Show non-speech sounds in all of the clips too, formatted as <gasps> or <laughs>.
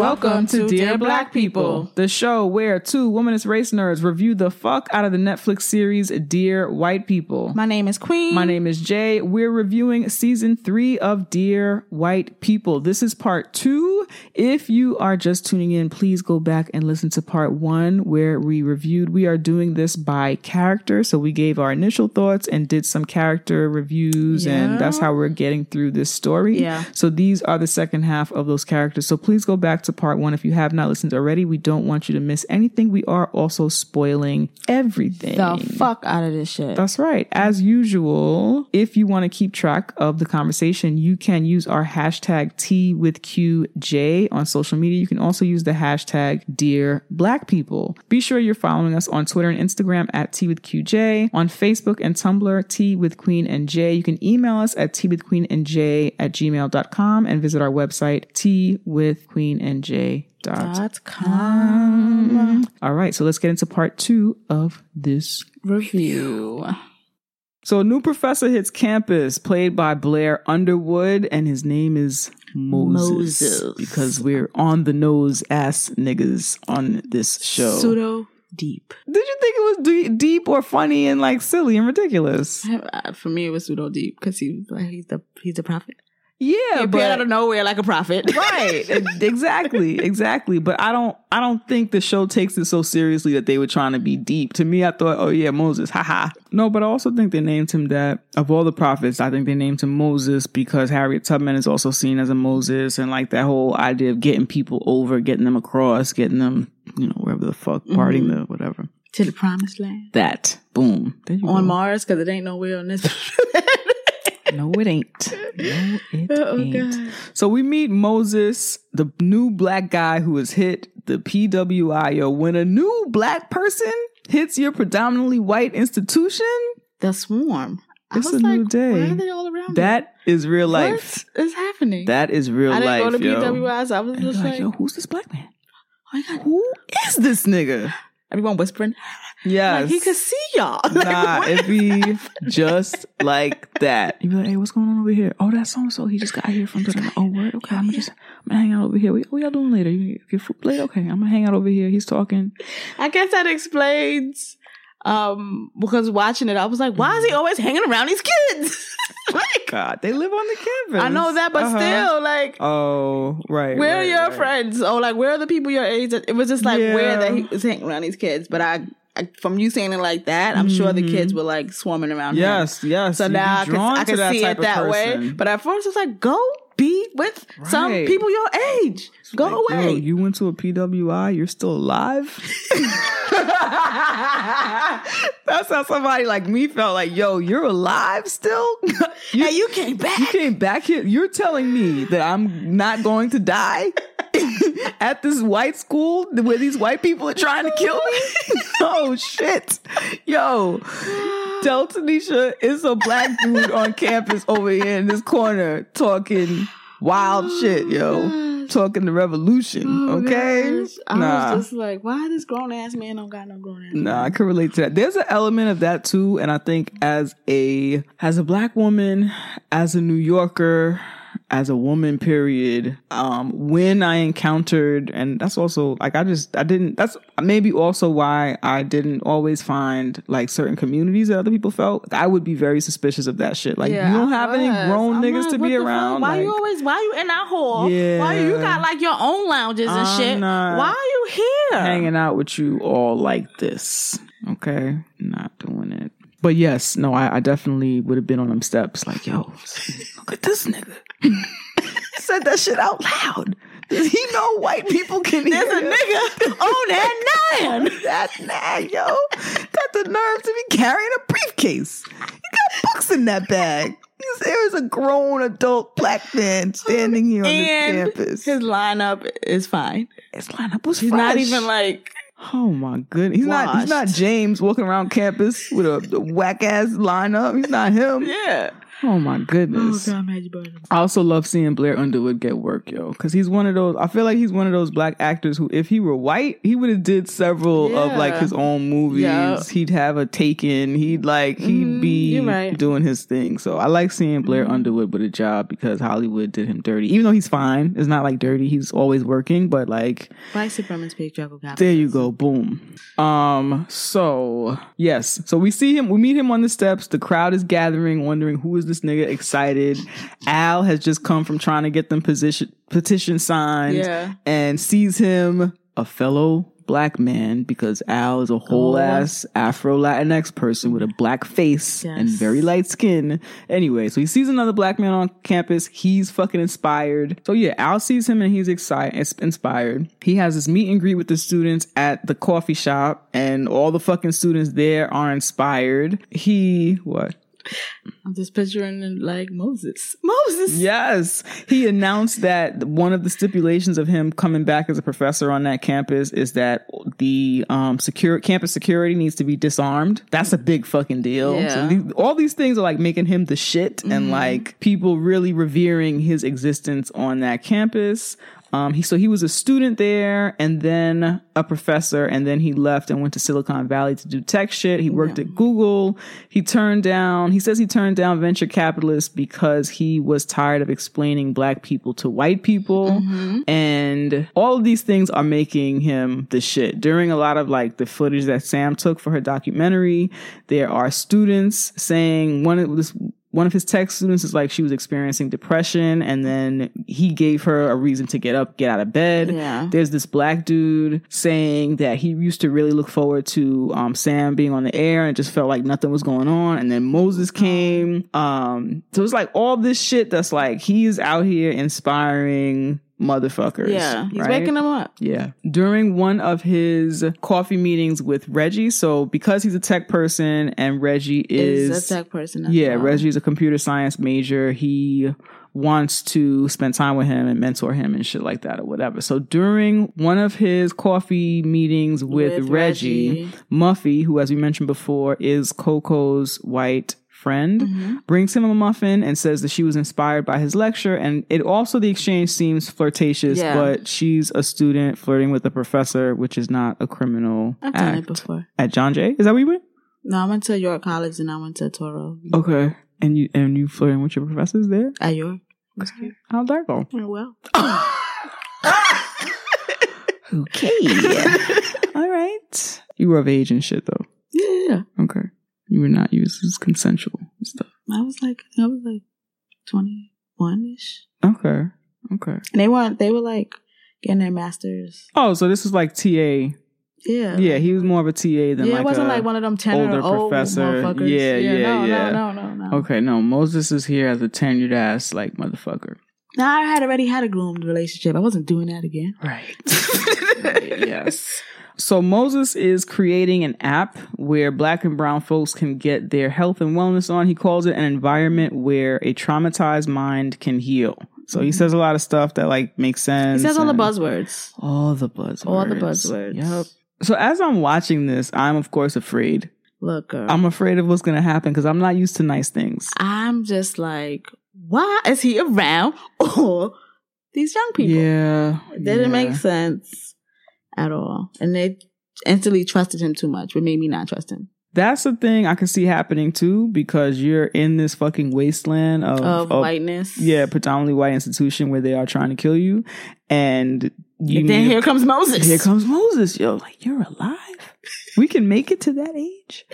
Welcome to Dear Black People, the show where two womanist race nerds review the fuck out of the Netflix series Dear White People. My name is Queen. My name is Jay. We're reviewing season three of Dear White People. This is part two. If you are just tuning in, please go back and listen to part one where we reviewed. We are doing this by character. So we gave our initial thoughts and did some character reviews, Yeah. and that's how we're getting through this story. Yeah. So these are the second half of those characters. So please go back to part one if you have not listened already. We don't want you to miss anything. We are also spoiling everything. the fuck out of this shit. That's right. As usual, if you want to keep track of the conversation, you can use our hashtag Tea with QJ on social media. You can also use the hashtag Dear Black People. Be sure you're following us on Twitter and Instagram at Tea with QJ, on Facebook and Tumblr, Tea with Queen and J. You can email us at Tea with Queen and J at gmail.com and visit our website, Tea with Queen and J. Dot Dot com all right, so let's get into part two of this review. So a new professor hits campus, played by Blair Underwood, and his name is Moses. Moses. Because we're on the nose ass niggas on this show. Pseudo deep. Did you think it was de- deep or funny and like silly and ridiculous? For me, it was pseudo deep because he like, he's the he's the prophet. Yeah, He appeared out of nowhere like a prophet. <laughs> right exactly exactly. But i don't i don't think the show takes it so seriously that they were trying to be deep. To me i thought oh yeah moses haha. No but i also think they named him that. Of all the prophets i think they named him moses because harriet tubman is also seen as a moses and like that whole idea of getting people over getting them across getting them you know wherever the fuck mm-hmm. parting the whatever. To the promised land. That boom. On go. Mars because it ain't nowhere on this. <laughs> no it ain't no it Oh, ain't God. So we meet Moses, the new black guy who has hit the PWI. Yo, when a new black person hits your predominantly white institution, the swarm. I It's was a like, new day. why are they all around? me? that is real life. What is happening? That is real life. I didn't life, go to yo. PWI, so I was just like, like, yo, who's this black man? oh my God. Who is this nigga? everyone whispering. Yes. Like, he could see y'all. <laughs> Nah, what? it be just like that. You be like, hey, what's going on over here? Oh, that's so and so. He just got here from the oh word. Okay, I'm just I'm gonna hang out over here. What, what y'all doing later? You get food later? Okay, I'm gonna hang out over here. He's talking. I guess that explains um because watching it, I was like, why is he always hanging around these kids? <laughs> like, God, they live on the campus. I know that, but Uh-huh. still, like, Oh, right. where are your right. friends? Oh, like, where are the people your age? It was just like Yeah. where that he was hanging around these kids. But I from you saying it like that, I'm sure the kids mm-hmm. were like swarming around him. Yes, yes. So now I can, I that see it that way. But at first, it's like, go be with some people your age. Go Like, away. Yo, you went to a PWI. You're still alive. <laughs> That's how somebody like me felt. Like, yo, you're alive still. you, <laughs> Hey, you came back. you came back here. You're telling me that I'm not going to die <laughs> at this white school where these white people are trying to kill me. <laughs> oh shit, yo. Tell Tanisha it's a black dude on campus over here in this corner talking wild oh, shit, yo. Talking the revolution, Oh, okay? gosh. I nah. was just like, why this grown ass man don't got no grown ass? Nah, I can relate to that. There's an element of that too, and I think as a as a black woman, as a New Yorker, as a woman, period. Um, when I encountered, and that's also like I just I didn't. That's maybe also why I didn't always find like certain communities that other people felt. I would be very suspicious of that shit. Like you don't have any grown I'm niggas like, to be the fuck? around. Why you always? Why you in that hall? Yeah. Why you got like your own lounges and I'm shit? Why are you here? hanging out with you all like this. Okay. Not doing it. But yes, no, I, I definitely would have been on them steps like, yo, look at this nigga. <laughs> Said that shit out loud. Does he know white people can There's hear a him? nigga on that nine. <laughs> that nag, yo. Got the nerve to be carrying a briefcase. He got books in that bag. There is a grown adult black man standing here on and this campus. his lineup is fine. His lineup was He's not even like Oh my goodness. He's not he's not James walking around campus with a, whack ass lineup. He's not him. yeah. Oh my Oh goodness. god, Magic Burton. I also love seeing Blair Underwood get work, yo, because he's one of those. I feel like he's one of those black actors who, if he were white, he would have did several of like his own movies. Yeah. He'd have a Taken. He'd like he'd Mm, be right. doing his thing. So I like seeing Blair Mhm. Underwood with a job because Hollywood did him dirty. Even though he's fine, it's not like dirty. He's always working, but like White supremacist patriarchal capitalism. there you go, boom. Um, so yes, so we see him, we meet him on the steps. The crowd is gathering, wondering who is this nigga. Excited. Al has just come from trying to get them position petition signed, Yeah. and sees him, a fellow black man, because Al is a whole Oh. ass Afro Latinx person with a black face and very light skin. Anyway, so he sees another black man on campus. He's fucking inspired. So yeah, Al sees him and he's excited, inspired. He has this meet and greet with the students at the coffee shop, and all the fucking students there are inspired. He what? I'm just picturing like Moses. Moses. Yes. He announced that one of the stipulations of him coming back as a professor on that campus is that the um secure campus security needs to be disarmed. That's a big fucking deal. So these, all these things are like making him the shit and like people really revering his existence on that campus. Um, he so he was a student there, and then a professor, and then he left and went to Silicon Valley to do tech shit. He worked at Google. He turned down. He says he turned down venture capitalists because he was tired of explaining black people to white people, and all of these things are making him the shit. During a lot of like the footage that Sam took for her documentary, there are students saying one of this one of his tech students is like she was experiencing depression and then he gave her a reason to get up, get out of bed. Yeah. There's this black dude saying that he used to really look forward to um, Sam being on the air and just felt like nothing was going on. And then Moses came. Um, so it's like all this shit that's like he's out here inspiring motherfuckers. Yeah. He's right? waking them up. Yeah. During one of his coffee meetings with Reggie, so because he's a tech person and Reggie is, Is a tech person. yeah, well. Reggie's a computer science major. He wants to spend time with him and mentor him and shit like that or whatever. So during one of his coffee meetings with, With Reggie, Reggie. Muffy, who as we mentioned before is Coco's white friend, Mm-hmm. brings him a muffin and says that she was inspired by his lecture. And it also the exchange seems flirtatious, Yeah. but she's a student flirting with a professor, which is not a criminal I've done it before. At John Jay, is that where you went? No, I went to York College and I went to Touro Okay. And you and you flirting with your professors there? at York. Cute. How'd that go? Oh, well. <laughs> Okay. <laughs> All right. You were of age and shit though. Yeah. Okay. You were not used as consensual stuff. I was like, I was like 21 ish. Okay. Okay. And they weren't, they were like getting their masters. Oh, so this is like TA. Yeah. Yeah, he was more of a TA than yeah, like it wasn't a, like one of them tenor older old professor. motherfuckers. Yeah, yeah, no, yeah. No, no, no, no. Okay, no, Moses is here as a tenured ass like motherfucker. Now I had already had a groomed relationship. I wasn't doing that again. Right. <laughs> yes. So Moses is creating an app where black and brown folks can get their health and wellness on. He calls it an environment where a traumatized mind can heal. So he says a lot of stuff that like makes Mm-hmm. He says all the buzzwords. All the buzzwords. All the buzzwords. Yep. So as I'm watching this, I'm of course afraid. Look, girl. I'm afraid of what's going to happen because I'm not used to nice things. I'm just like, why is he around all these young people? Yeah. It didn't yeah. make sense at all. And they instantly trusted him too much, but made me not trust him. That's the thing I can see happening too because you're in this fucking wasteland of, Of, of- whiteness. yeah, predominantly white institution where they are trying to kill you, and you And then here comes Moses. here comes Moses. Yo, like you're alive. We can make it to that age.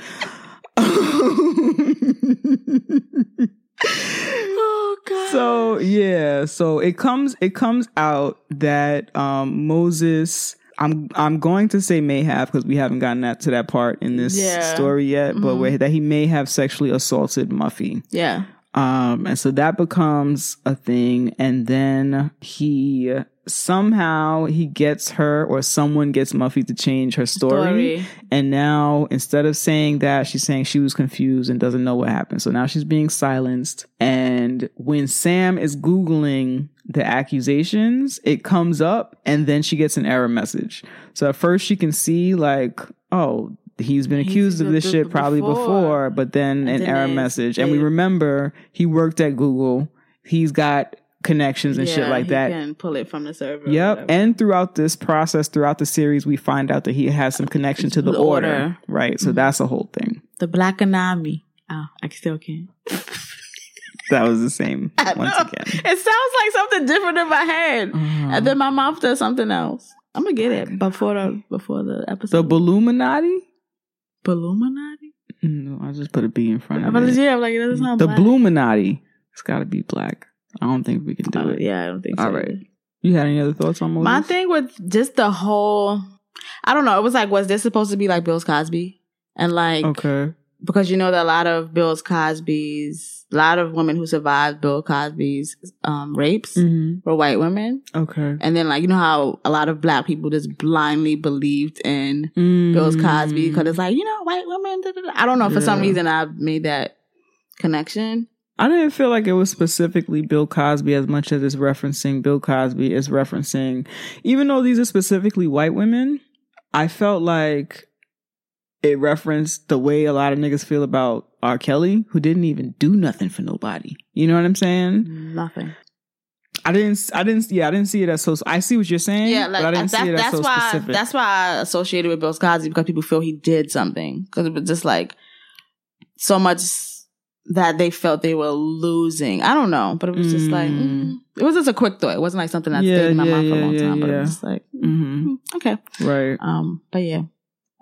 oh god. so yeah, so it comes it comes out that um Moses. I'm I'm going to say may have because we haven't gotten that to that part in this Yeah. story yet, but Mhm. where that he may have sexually assaulted Muffy. yeah. Um, and so that becomes a thing. And then he somehow he gets her or someone gets Muffy to change her story. And now instead of saying that, she's saying she was confused and doesn't know what happened. So now she's being silenced. And when Sam is Googling the accusations, it comes up and then she gets an error message. So at first she can see like, oh, he's been He's accused of been this shit probably before. before, but then an error message. And we remember he worked at Google. He's got connections and shit like that. can pull it from the server. Yep. And throughout this process, throughout the series, we find out that he has some connection to the, The order. order. Right. So Mhm. that's a whole thing. the Black Anami. Oh, I still can't. <laughs> That was the same <laughs> once again. It sounds like something different in my head, Uh-huh. and then my mouth does something else. I'm gonna get it before the before the episode. the episode. Balluminati. No, I just put a B in front of it. yeah, I'm like it doesn't sound The black. Bluminati. It's got to be black. I don't think we can do Oh, it. yeah, I don't think so. All right. You had any other thoughts on Moses? My thing with just the whole, I don't know. It was like, was this supposed to be like Bill's Cosby? And like, Okay. because you know that a lot of Bill's Cosby's, a lot of women who survived Bill Cosby's um, rapes hmm were white women. Okay. And then like, you know how a lot of black people just blindly believed in Mm. Bill's Cosby because it's like, you know, white women. Da, da, da. I don't know. For some reason, I made that connection. I didn't feel like it was specifically Bill Cosby as much as it's referencing Bill Cosby is referencing, even though these are specifically white women, I felt like it referenced the way a lot of niggas feel about R. Kelly, who didn't even do nothing for nobody. You know what I'm saying? Nothing. I didn't, I didn't, yeah, I didn't see it as so, I see what you're saying. Yeah, like but I didn't see it as that's so why specific. that's why I associated with Bill Cosby because people feel he did something because it was just like so much that they felt they were losing. I don't know, but it was just like Mm. mm. it was just a quick thought. It wasn't like something that Yeah, stayed in my yeah, mind for a long yeah, time. But it was just like hmm mm, okay, Right. um, but yeah,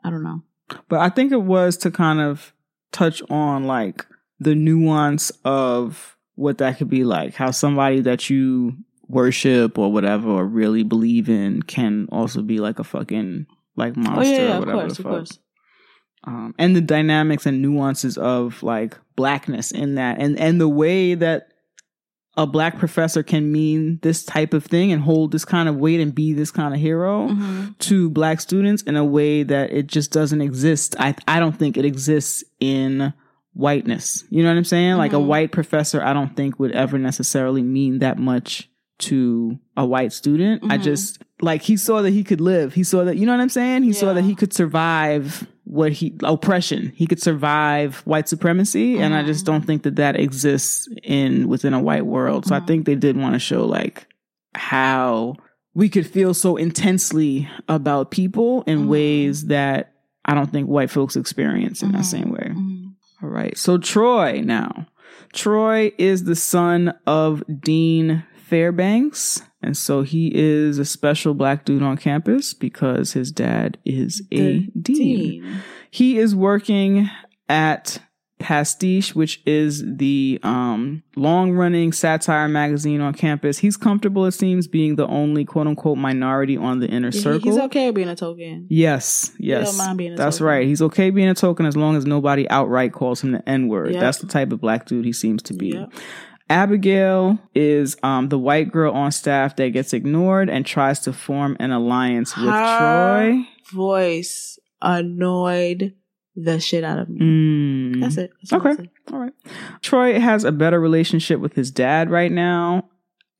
I don't know. But I think it was to kind of touch on like the nuance of what that could be like, how somebody that you worship or whatever or really believe in can also be like a fucking like monster oh yeah, or yeah, of whatever course, the of fuck. course. Um, and the dynamics and nuances of like blackness in that and and the way that a black professor can mean this type of thing and hold this kind of weight and be this kind of hero Mhm. to black students in a way that it just doesn't exist. I I don't think it exists in whiteness. You know what I'm saying? Like a Mhm. white professor I don't think would ever necessarily mean that much to a white student. I Mhm. just like he saw that he could live. He saw that you know what I'm saying? He saw that he could survive what he oppression. He could survive white supremacy and I just don't think that that exists in within a white world. So I Mhm. think they did want to show like how we could feel so intensely about people in Mhm. ways that I don't think white folks experience in that Mhm. same way. Mhm. All right. So Troy now. Troy is the son of Dean Fairbanks. And so he is a special black dude on campus because his dad is a dean. Dean. He is working at Pastiche, which is the um, long running satire magazine on campus. He's comfortable, it seems, being the only quote unquote minority on the inner Yeah, circle. He's okay being a token. Yes, He yes. don't mind being a That's token. right. He's okay being a token as long as nobody outright calls him the N word. Yep. That's the type of black dude he seems to be. Yep. Abigail is um, the white girl on staff that gets ignored and tries to form an alliance with Her Troy. Voice annoyed the shit out of me. Mm. That's it. That's Okay. All right. Troy has a better relationship with his dad right now.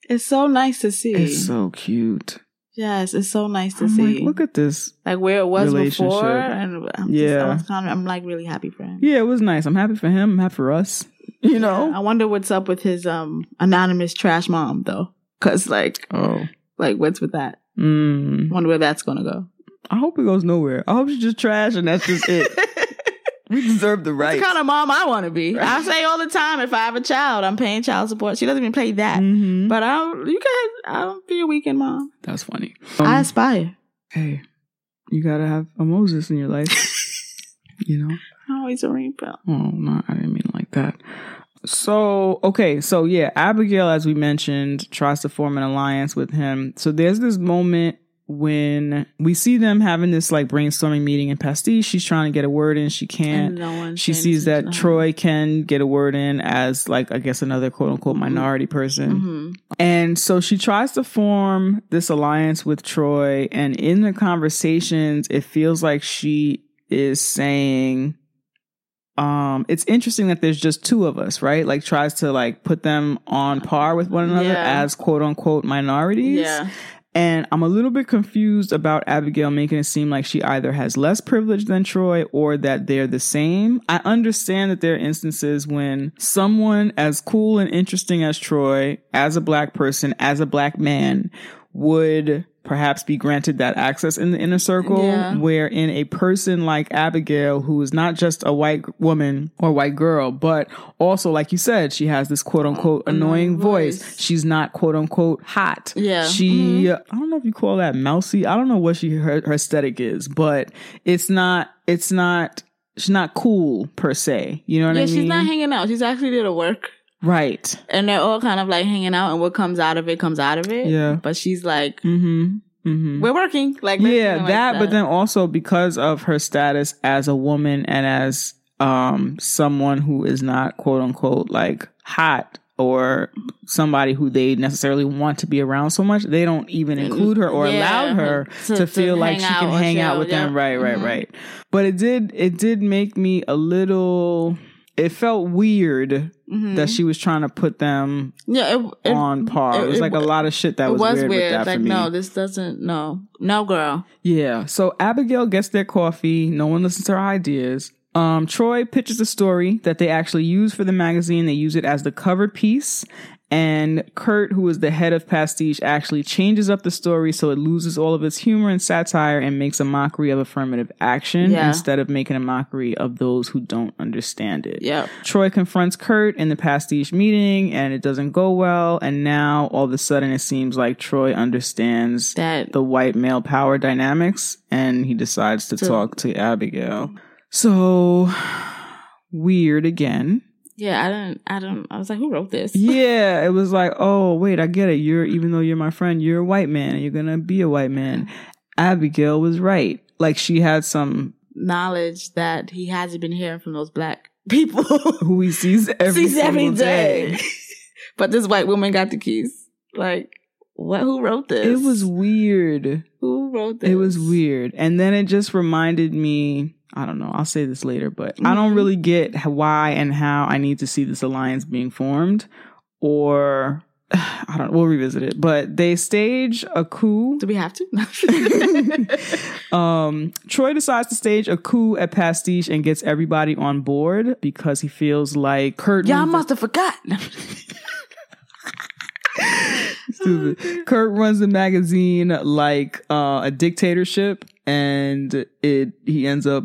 It's so nice to see. It's so cute. yes, it's so nice to I'm see. like, look at this. like where it was before, and I'm Yeah. just, I was kind of, I'm like really happy for him. Yeah, it was nice. I'm happy for him. I'm happy for us. <laughs> You know? I wonder what's up with his um anonymous trash mom though, because like Oh. like what's with that? Mm. wonder where that's gonna go. I hope it goes nowhere. I hope she's just trash and that's just it. <laughs> we deserve the right. That's the kind of mom I want to be. I say all the time, if I have a child, I'm paying child support. She doesn't even pay that, Mhm. but I don't. You can. I'll be a weekend mom. That's funny. I Um, aspire. hey, you gotta have a Moses in your life. <laughs> you know? Always a rainbow. Oh, no, I didn't mean like that. So, okay, so yeah, Abigail, as we mentioned, tries to form an alliance with him. So there's this moment when we see them having this like brainstorming meeting in Pastiche. She's trying to get a word in, she can't. No. She sees that. Troy can get a word in as like I guess another quote unquote Mhm. minority person. Mhm. And so she tries to form this alliance with Troy. And in the conversations, it feels like she is saying, um, it's interesting that there's just two of us, right? Like tries to like put them on par with one another Yeah. as quote unquote minorities. Yeah. And I'm a little bit confused about Abigail making it seem like she either has less privilege than Troy or that they're the same. I understand that there are instances when someone as cool and interesting as Troy, as a black person, as a black man, would perhaps be granted that access in the inner circle Yeah. where in a person like Abigail who is not just a white woman or white girl but also like you said she has this quote unquote annoying voice. voice. she's not quote unquote hot Yeah. she mm-hmm. I don't know if you call that mousy I don't know what she her, her aesthetic is but it's not it's not she's not cool per se you know what Yeah, I mean Yeah, she's not hanging out. She's actually there to work. Right And they're all kind of like hanging out and what comes out of it comes out of it. Yeah. But she's like, mm-hmm mm-hmm we're working. Like yeah like that, but then also because of her status as a woman and as um someone who is not quote unquote like hot or somebody who they necessarily want to be around so much they don't even include her or Yeah, allow her to- to, to feel like she can hang out with them yeah. right right Mhm. right but it did it did make me a little it felt weird Mhm. that she was trying to put them yeah, it, it, on par. It, it- was like a lot of shit that it was, was weird, weird. with that like, no, this doesn't. No, no, girl. Yeah. So Abigail gets their coffee. No one listens to her ideas. Um, Troy pitches a story that they actually use for the magazine. They use it as the cover piece. And Kurt, who is the head of Pastiche, actually changes up the story so it loses all of its humor and satire and makes a mockery of affirmative action Yeah. instead of making a mockery of those who don't understand it. Yep. Troy confronts Kurt in the pastiche meeting and it doesn't go well. And now all of a sudden it seems like Troy understands That the white male power dynamics and he decides to To- talk to Abigail. So weird again. Yeah, I don't. I don't. I was like, who wrote this? <laughs> Yeah, it was like, oh, wait, I get it. You're, even though you're my friend, you're a white man and you're going to be a white man. Abigail was right. Like she had some Knowledge that he hasn't been hearing from those black <laughs> people. who he sees every Sees every day. day. <laughs> but this white woman got the keys. Like, what? Who wrote this? It was weird. who wrote this? It was weird. And then it just reminded me, I don't know, I'll say this later, but I don't Mhm. really get why and how I need to see this alliance being formed or <sighs> I don't we'll revisit it. But they stage a coup. Do we have to? <laughs> Um Troy decides to stage a coup at Pastiche and gets everybody on board because he feels like Kurt Y'all must have forgotten. <laughs> Stupid. Kurt runs the magazine like uh, a dictatorship, and it he ends up.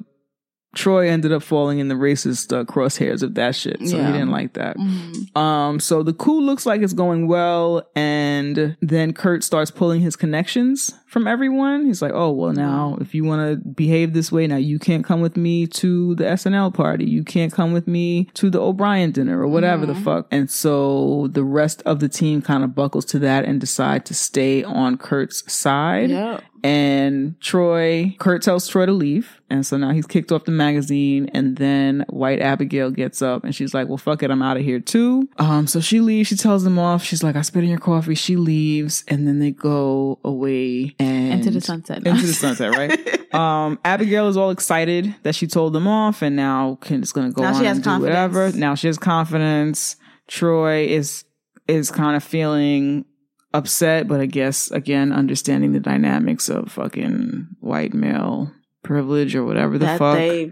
Troy ended up falling in the racist uh, crosshairs of that shit, so Yeah. he didn't like that. Mhm. Um, so the coup looks like it's going well, and then Kurt starts pulling his connections from everyone. He's like, "Oh well, now if you want to behave this way, now you can't come with me to the SNL party. You can't come with me to the O'Brien dinner or whatever the fuck." And so the rest of the team kind of buckles to that and decide to stay on Kurt's side. Yep. And Troy, Kurt tells Troy to leave. And so now he's kicked off the magazine. And then White Abigail gets up and she's like, well, fuck it. I'm out of here too. Um, so she leaves. She tells them off. She's like, I spit in your coffee. She leaves. And then they go away and Into the sunset. Into the sunset, right? <laughs> um, Abigail is all excited that she told them off and now can, is going to go Now on she has and do confidence. whatever. Now she has confidence. Troy is, is kind of feeling upset, but I guess again understanding the dynamics of fucking white male privilege or whatever the that fuck. they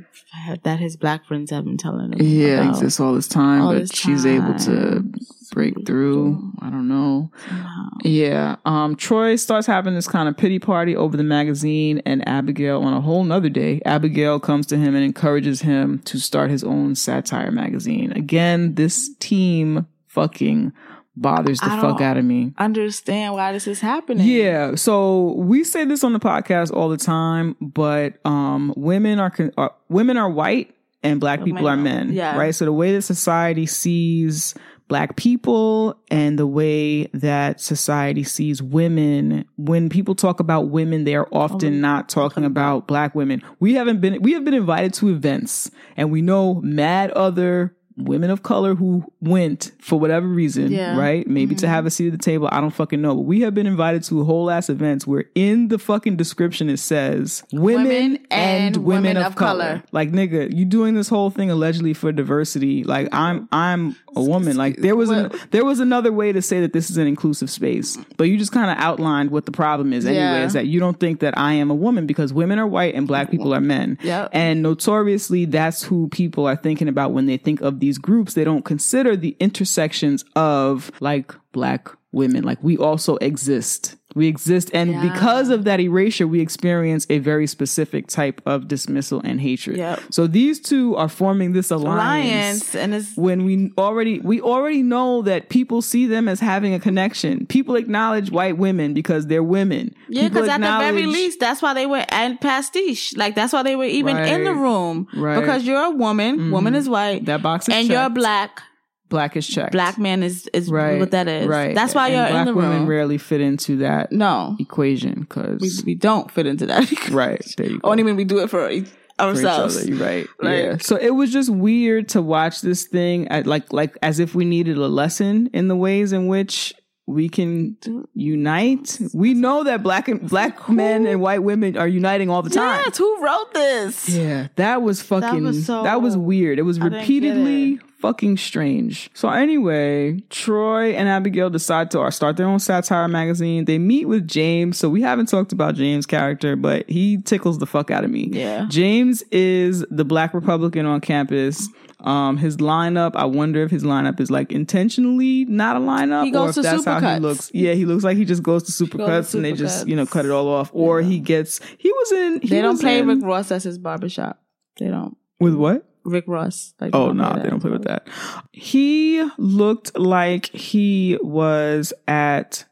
that his black friends have been telling him. yeah, exists all this time, all but this she's able to break through. I don't know. somehow. Yeah. Um, Troy starts having this kind of pity party over the magazine, and Abigail, on a whole nother day, Abigail comes to him and encourages him to start his own satire magazine. Again, this team fucking bothers the fuck out of me. Understand why this is happening? Yeah, so we say this on the podcast all the time, but um, women are, con- are women are white and black people are men, Yeah. right? So the way that society sees black people and the way that society sees women, when people talk about women, they are often not talking about black women. We haven't been we have been invited to events, and we know mad other women of color who went for whatever reason, Yeah. right? Maybe to have a seat at the table. I don't fucking know. But we have been invited to whole ass events where in the fucking description it says women, and, women, of, color. Like nigga, you doing this whole thing allegedly for diversity. Like I'm I'm a woman. Like there was an, there was another way to say that this is an inclusive space. But you just kind of outlined what the problem is anyway, Yeah. is that you don't think that I am a woman because women are white and black people are men. Yep. And notoriously, that's who people are thinking about when they think of these groups. They don't consider the intersections of like black women. Like we also exist. We exist. And Yeah. because of that erasure, we experience a very specific type of dismissal and hatred. Yep. So these two are forming this alliance. Alliance, and it's When we already we already know that people see them as having a connection. People acknowledge white women because they're women. yeah, because at the very least, that's why they were and pastiche. Like that's why they were even in the room. Right. Because you're a woman, woman mm-hmm. is white, that box is and you're checked. black. Black is checked. Black man is is right. what that is. Right. That's why And you're in black the women room. rarely fit into that no, equation because we, we don't fit into that. <laughs> right there you go. Only when we do it for for ourselves. other. Right. <laughs> Like- yeah. So it was just weird to watch this thing at like like as if we needed a lesson in the ways in which we can unite. We know that black and black men and white women are uniting all the time. Yes, who wrote this? Yeah, that was fucking that was, was weird. It was repeatedly fucking strange. So anyway, Troy and Abigail decide to start their own satire magazine. They meet with James. So we haven't talked about James' character, but he tickles the fuck out of me. Yeah. James is the black Republican on campus. Um, his lineup, I wonder if his lineup is like intentionally not a lineup He goes or if to that's how he looks. Yeah, he looks like he just goes to supercuts and they just, you know, cut it all off. Or he gets, he was in, he They don't play in- Rick Ross as his barbershop. They don't. with what? Rick Ross. Like, Oh no, they don't play with that. He looked like he was at.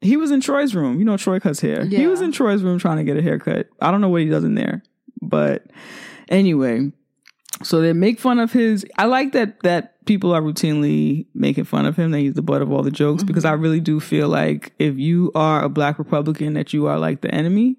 He was in Troy's room. You know, Troy cuts hair. He was in Troy's room trying to get a haircut. I don't know what he does in there, but anyway. So they make fun of his. I like that that people are routinely making fun of him. That he's the butt of all the jokes because mm-hmm. I really do feel like if you are a black Republican, that you are like the enemy.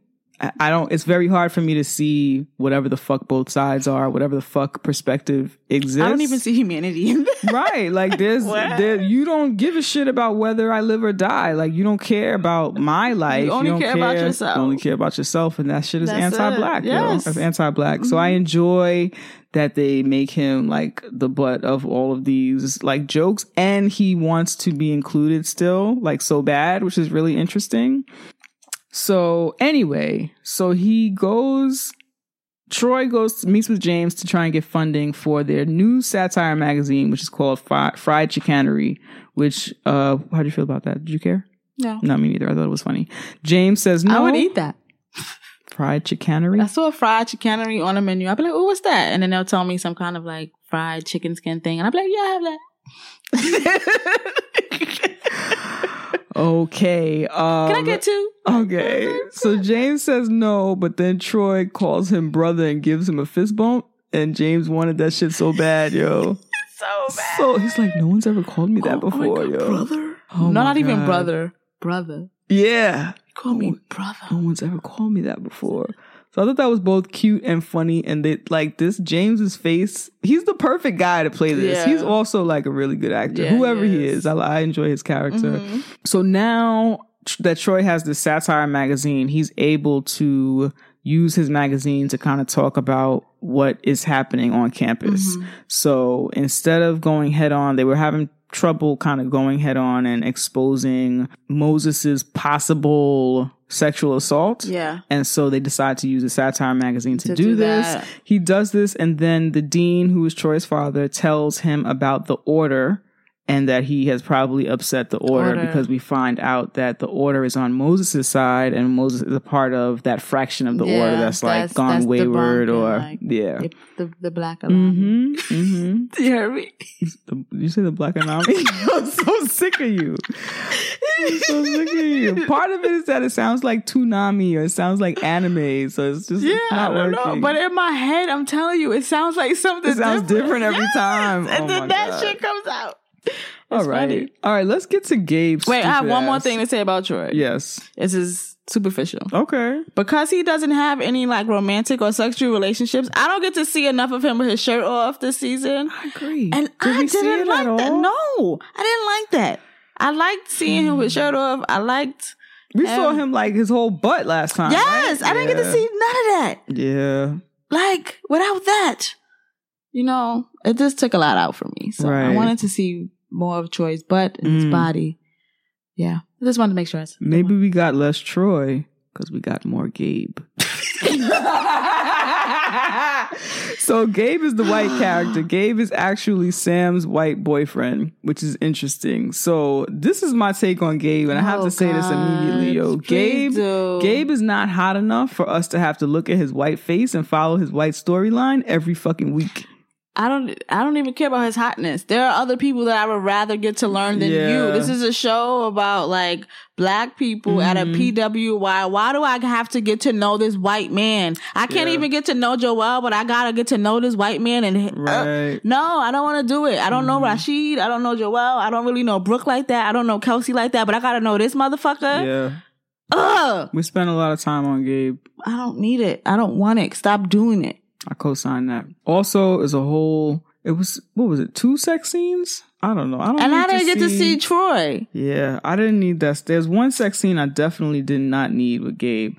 I- don't. It's very hard for me to see whatever the fuck both sides are, whatever the fuck perspective exists. I don't even see humanity right. Like there's <laughs> there. You don't give a shit about whether I live or die. Like you don't care about my life. You only don't care about yourself. You only care about yourself, and that shit is That's anti-black. Yes. Mm-hmm. That's anti-black. So I enjoy that they make him like the butt of all of these like jokes, and he wants to be included still, like so bad, which is really interesting. So anyway, so he goes. Troy goes meets with James to try and get funding for their new satire magazine, which is called Fri- Fried Chicanery. Which, uh, how do you feel about that? Did you care? No. not me neither. I thought it was funny. James says no. I would eat that. fried chicanery. I saw a fried chicanery on the menu. I'd be like, oh, what's that? And then they'll tell me some kind of like fried chicken skin thing. And I'd be like, yeah, I have that. <laughs> Okay. Um, Can I get two? Okay. So James says no, but then Troy calls him brother and gives him a fist bump. And James wanted that shit so bad, yo. <laughs> So bad. So he's like, no one's ever called me that Oh my before, God, yo. Brother? Oh no, my not even brother. Brother. Yeah. Call me brother. No one's ever called me that before. So I thought that was both cute and funny. And they like this James's face. He's the perfect guy to play this. Yeah. He's also like a really good actor, Yeah, whoever he he is. is. I, I enjoy his character. Mhm. So now that Troy has this satire magazine, he's able to use his magazine to kind of talk about what is happening on campus. Mm-hmm. So instead of going head on, they were having trouble kind of going head on and exposing Moses's possible sexual assault. Yeah. And so they decide to use a satire magazine to, To do, do this. He does this, and then the dean, who is Troy's father, tells him about the order and that he has probably upset the order, Order. because we find out that the order is on Moses' side and Moses is a part of that fraction of the Yeah, order that's like gone that's wayward or like, yeah. The, the, the black alarm. Mm-hmm. Mm-hmm. <laughs> You hear me? The, you say the black anatomy? <laughs> I'm so sick of you. I'm so sick of you. Part of it is that it sounds like Toonami or it sounds like anime, so it's just Yeah, not I working. know. But in my head, I'm telling you, it sounds like something It sounds different every Yes! time. And Oh then that God. shit comes out. All right, funny. all right. Let's get to Gabe's. Wait, I have one more thing to say about Troy. Yes. This is superficial. Okay. Because he doesn't have any like romantic or sexual relationships, I don't get to see enough of him with his shirt off this season. I agree. And Did I didn't like that. No, I didn't like that. I liked seeing him with hmm. shirt off. I liked. We saw him like his whole butt last time. Yes, right? I didn't get to see none of that. Yeah. Like without that, you know, it just took a lot out for me. So I wanted to see more of Troy's butt and his Mm. body. Yeah, I just wanted to make sure. Maybe we got less Troy because we got more Gabe. <laughs> so Gabe is the white character. <gasps> Gabe is actually Sam's white boyfriend, which is interesting. So this is my take on Gabe, and I have Oh, to say this immediately, yo. God. Gabe, do. Gabe is not hot enough for us to have to look at his white face and follow his white storyline every fucking week. I don't I don't even care about his hotness. There are other people that I would rather get to learn than Yeah. you. This is a show about like black people at a Mhm. PWI. Why do I have to get to know this white man? I can't Yeah. even get to know Joel, but I gotta get to know this white man and uh, no, I don't want to do it. I don't know Rashid. I don't know Joel. I don't really know Brooke like that. I don't know Kelsey like that, but I gotta know this motherfucker. Yeah. Ugh. We spent a lot of time on Gabe. I don't need it. I don't want it. Stop doing it. I co-signed that. Also, as a whole, it was what was it? Two sex scenes? I don't know. I don't. And I didn't get to see Troy. Yeah, I didn't need that. There's one sex scene I definitely did not need with Gabe.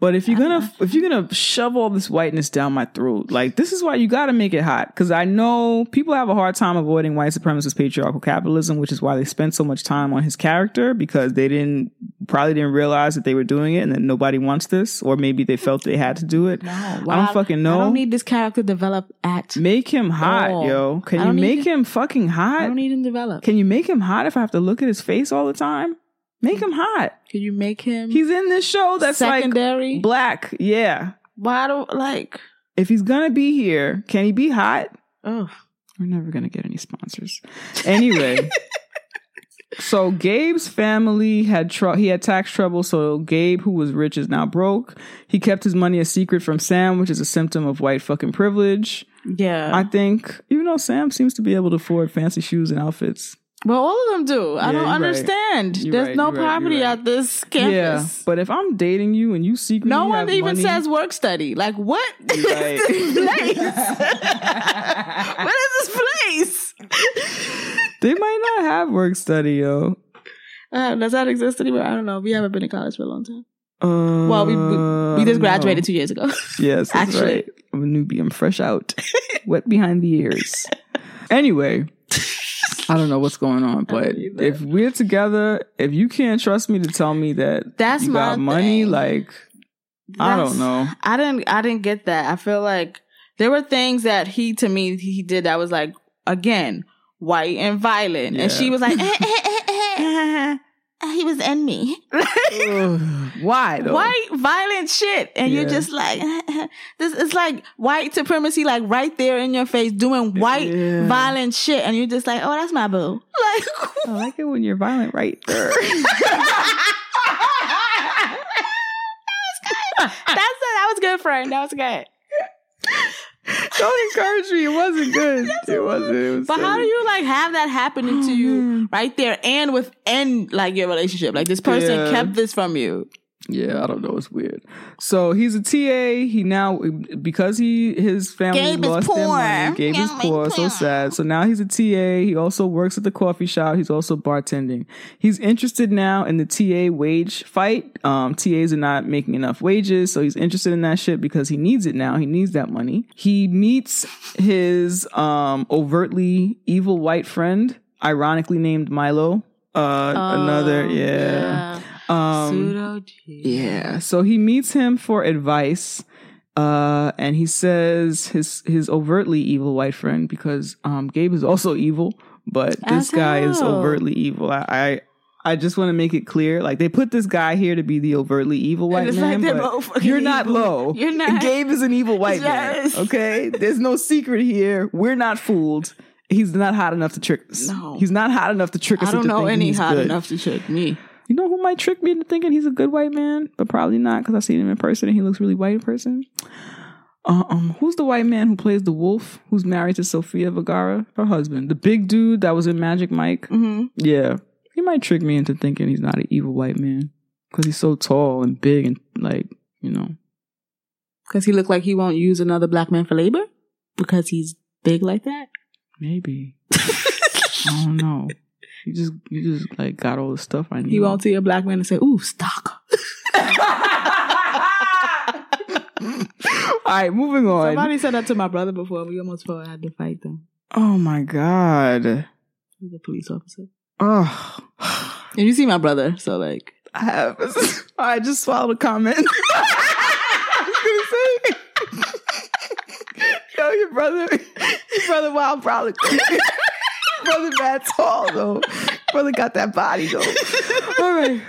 But if you're gonna uh-huh. if you're gonna shove all this whiteness down my throat, like this is why you got to make it hot. Because I know people have a hard time avoiding white supremacist patriarchal capitalism, which is why they spent so much time on his character because they didn't probably didn't realize that they were doing it and that nobody wants this, or maybe they felt they had to do it. No, I don't fucking know. I don't need this character developed at. Make him hot, all. yo. Can you make to- him fucking hot? I don't need him developed. Can you make him hot if I have to look at his face all the time? Make him hot. Can you make him He's in this show that's secondary? like black. Yeah. Why don't like? If he's gonna be here, can he be hot? Oh, We're never gonna get any sponsors. Anyway. <laughs> so Gabe's family had tr- he had tax trouble, so Gabe, who was rich, is now broke. He kept his money a secret from Sam, which is a symptom of white fucking privilege. yeah. I think, even though Sam seems to be able to afford fancy shoes and outfits. Well, all of them do. I Yeah, don't you're right. understand. There's right, no poverty right. at this campus. Yeah, but if I'm dating you and you secretly No one even money- says work study. Like, what? what is this place? <laughs> what is this place? they might not have work study, yo. Uh, does that exist anywhere? I don't know. We haven't been in college for a long time. Uh, Well, we we, we just graduated two years ago. <laughs> Yes, Actually. I'm a newbie. I'm fresh out, wet behind the ears. Anyway, I don't know what's going on, but if we're together, if you can't trust me to tell me that That's you got money, thing. like I don't know. I didn't I didn't get that. I feel like there were things that he to me he did that was like again white and violent, and she was like, eh, eh, eh, eh, eh. He was in me. Why though? white violent shit, and you're just like <laughs> this. It's like white supremacy, like right there in your face, doing white Yeah. violent shit, and you're just like, oh, that's my boo. <laughs> Like, I like it when you're violent right there. <laughs> That was good. That's. That was good, friend. That was good. Don't encourage me. It wasn't good. It wasn't. It was But how do you like have that happening to you oh, right there and within like your relationship? Like this person Yeah. kept this from you. Yeah, I don't know. It's weird. So he's a TA. He now because he his family Gabe lost their money. Gabe is Gabe is poor. So poor. sad. So now he's a TA. He also works at the coffee shop. He's also bartending. He's interested now in the TA wage fight. Um, TAs are not making enough wages, so he's interested in that shit because he needs it now. He needs that money. He meets his um overtly evil white friend, ironically named Milo. Uh, another Oh, yeah. Um, Pseudo G. yeah. So he meets him for advice. Uh, and he says his his overtly evil white friend because um Gabe is also evil, but this As guy is overtly evil. I I, I just want to make it clear, like they put this guy here to be the overtly evil white man, like you're not evil. low. <laughs> You're not. Gabe is an evil white Yes. man. <laughs> Okay, there's no secret here. We're not fooled. He's not hot enough to trick us. No. He's not hot enough to trick us. I don't know any hot good. enough to trick me. You know who might trick me into thinking he's a good white man, but probably not because I've seen him in person and he looks really white in person. Uh, um, who's the white man who plays the wolf? Who's married to Sofia Vergara, her husband, the big dude that was in Magic Mike? hmm Yeah, he might trick me into thinking he's not an evil white man because he's so tall and big and like you know. Because he looked like he won't use another black man for labor because he's big like that. Maybe <laughs> I don't know. You just you just like got all the stuff I need. He won't see a black man and say, "Ooh, stock." <laughs> all right, moving on. Somebody said that to my brother before. We almost felt I had to fight them. Oh my god. He's a police officer. Oh, And you see my brother, so like, I have. <laughs> I just swallowed a comment. I was gonna say. know your brother, your brother Wild probably. <laughs> brother mad tall though. Brother got that body though. <laughs> All right.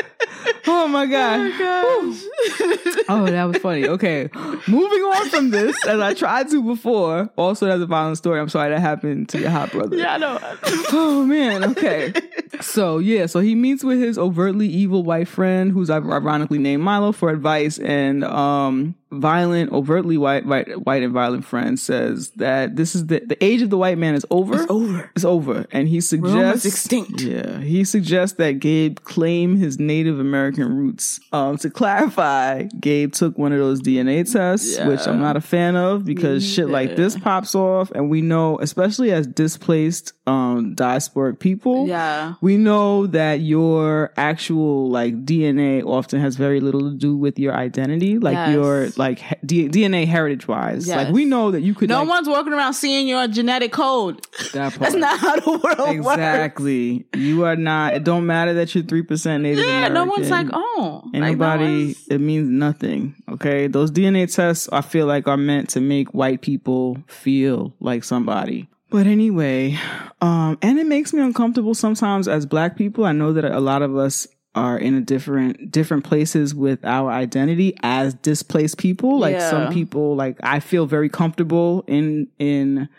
Oh my god. Oh, oh, that was funny. Okay. Moving on from this, as I tried to before. Also, that's a violent story. I'm sorry that happened to your hot brother. Yeah, I know. <laughs> Oh man. Okay. So yeah, so he meets with his overtly evil white friend, who's ironically named Milo, for advice, and um, violent, overtly white, white, white and violent friend says that this is the the age of the white man is over. It's over. It's over, and he suggests extinct. Yeah, he suggests that Gabe claim his Native American roots. Um, to clarify, Gabe took one of those DNA tests, Yeah. which I'm not a fan of because shit like this pops off, and we know, especially as displaced um diasporic people, Yeah. we know that your actual like DNA often has very little to do with your identity, like Yes. your like D- DNA heritage wise. Like we know that you could No like, one's walking around seeing your genetic code. that. That's not how the world works. exactly. You are not. It don't matter that you're three percent Native Yeah, American. no one's like, oh. like, no Anybody, it means nothing. Okay, those DNA tests, I feel like, are meant to make white people feel like somebody. But anyway, um, and it makes me uncomfortable sometimes as Black people. I know that a lot of us are in a different different places with our identity as displaced people. Like Yeah. some people, like I feel very comfortable in in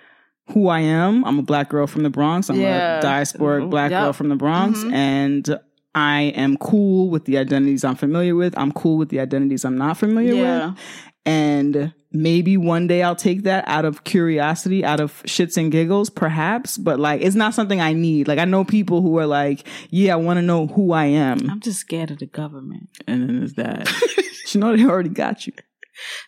who I am. I'm a black girl from the Bronx. I'm Yeah. a diasporic black Yep. girl from the Bronx, Mhm. and I am cool with the identities I'm familiar with. I'm cool with the identities I'm not familiar Yeah. with. And maybe one day I'll take that out of curiosity, out of shits and giggles, perhaps. But like, it's not something I need. Like, I know people who are like, yeah, I want to know who I am. I'm just scared of the government. And then there's that. <laughs> you know, they already got you.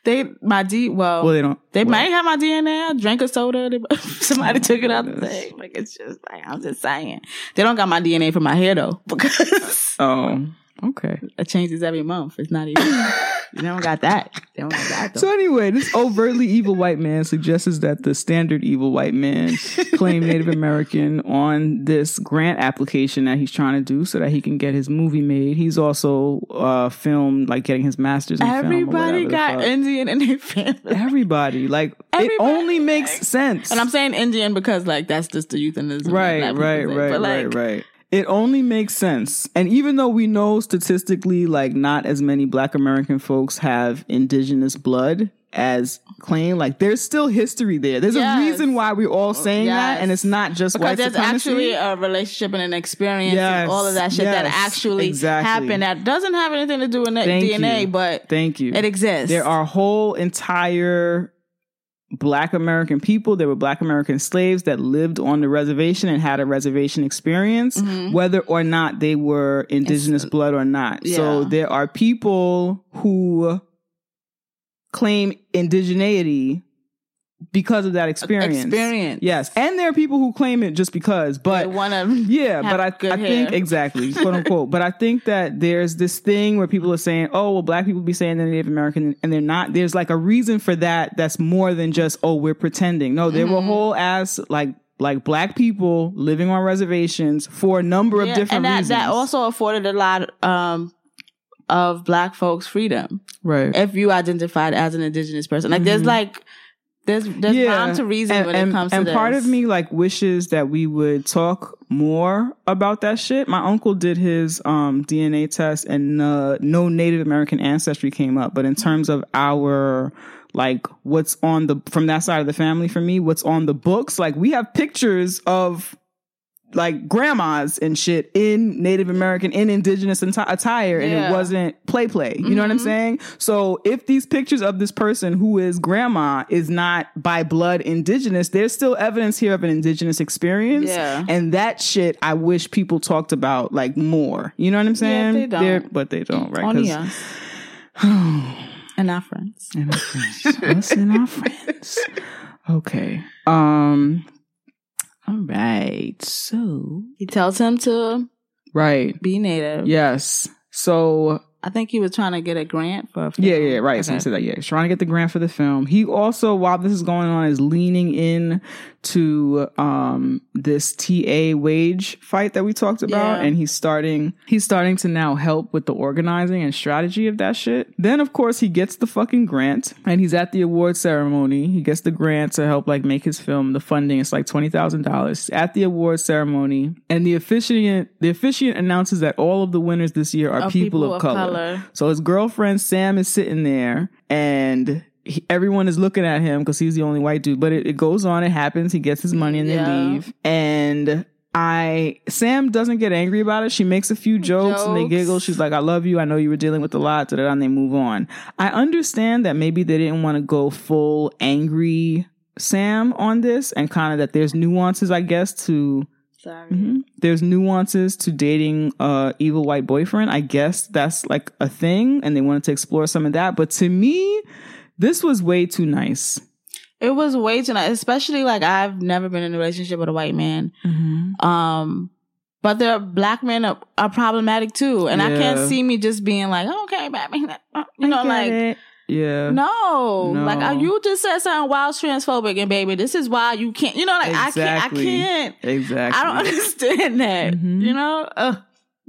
They, my D, well, Well, they don't. they well, might have my DNA. I drank a soda. They- <laughs> Somebody took it out the thing. Like, it's just like, I'm just saying. They don't got my DNA for my hair though, <laughs> because Oh, okay. it changes every month. It's not even, <laughs> they don't got that. They don't got that though. So anyway, this overtly evil white man suggests that the standard evil white man claim <laughs> Native American on this grant application that he's trying to do so that he can get his movie made. He's also uh filmed like getting his masters in Everybody got. Indian in their family. Everybody. Like it only makes sense. And I'm saying Indian because like that's just the euphemism. right, right, right, like, right, right. It only makes sense. And even though we know statistically, like not as many black American folks have indigenous blood as claim, like there's still history there. There's Yes. a reason why we're all oh, saying that. And it's not just Because there's supremacy. actually a relationship and an experience Yes, and all of that shit that actually exactly. happened that doesn't have anything to do with Thank DNA, you. but Thank you. it exists. There are whole entire black American people. There were black American slaves that lived on the reservation and had a reservation experience, Mhm. whether or not they were indigenous blood or not. So there are people who claim indigeneity because of that experience. experience. Yes. And there are people who claim it just because, but one of <laughs> yeah, but I, I think hair. exactly, <laughs> quote unquote. but I think that there's this thing where people are saying, "Oh, well, black people be saying they're Native American," and they're not. There's like a reason for that. That's more than just, "Oh, we're pretending." No, there were Mm-hmm. whole ass like like black people living on reservations for a number of different and that, reasons. that also afforded a lot um, of black folks freedom right. if you identified as an indigenous person. Like there's Mhm. like there's there's rhyme to reason and, when and, it comes and to And part of me like wishes that we would talk more about that shit. My uncle did his um, DNA test, and uh, no Native American ancestry came up. But in terms of our like what's on the from that side of the family for me, what's on the books, like we have pictures of like grandmas and shit in Native American, in indigenous attire, and Yeah. it wasn't play play. You know what I'm Mhm. saying? So if these pictures of this person who is grandma is not by blood indigenous, there's still evidence here of an indigenous experience. Yeah. And that shit I wish people talked about like more. You know what I'm saying? Yeah, they don't. They're- but they don't, right? Only us <sighs> and our friends. and our friends. Us and our friends. <laughs> Okay. Um all right. So He tells him to right. be native. Yes. So I think he was trying to get a grant for. A film. Yeah, yeah, right. So Okay. he said that. Yeah, he's trying to get the grant for the film. He also, while this is going on, is leaning in to um this TA wage fight that we talked about, Yeah. and he's starting. He's starting to now help with the organizing and strategy of that shit. Then, of course, he gets the fucking grant, and he's at the award ceremony. He gets the grant to help like make his film. The funding is like twenty thousand dollars at the award ceremony, and the officiant the officiant announces that all of the winners this year are Of people, of, color. So his girlfriend Sam is sitting there, and he, everyone is looking at him because he's the only white dude. But it, it goes on, it happens. He gets his money and they leave. And I Sam doesn't get angry about it. She makes a few jokes, and they giggle. She's like, "I love you. I know you were dealing with a lot." Da, da, da, and they move on. I understand that maybe they didn't want to go full angry Sam on this, and kind of that there's nuances, I guess, to Sorry. Mhm. There's nuances to dating a evil white boyfriend. I guess that's like a thing, and they wanted to explore some of that. But to me, this was way too nice. It was way too nice, especially like I've never been in a relationship with a white man. Um, but the black men are, are problematic too, and I can't see me just being like, "Oh, okay, baby, <laughs> you know, like. it. Yeah, No, No. like uh, you just said something wild transphobic, and baby, this is why you can't. You know, like Exactly. I can't. I can't. exactly. I don't understand that. Mhm. You know, Ugh.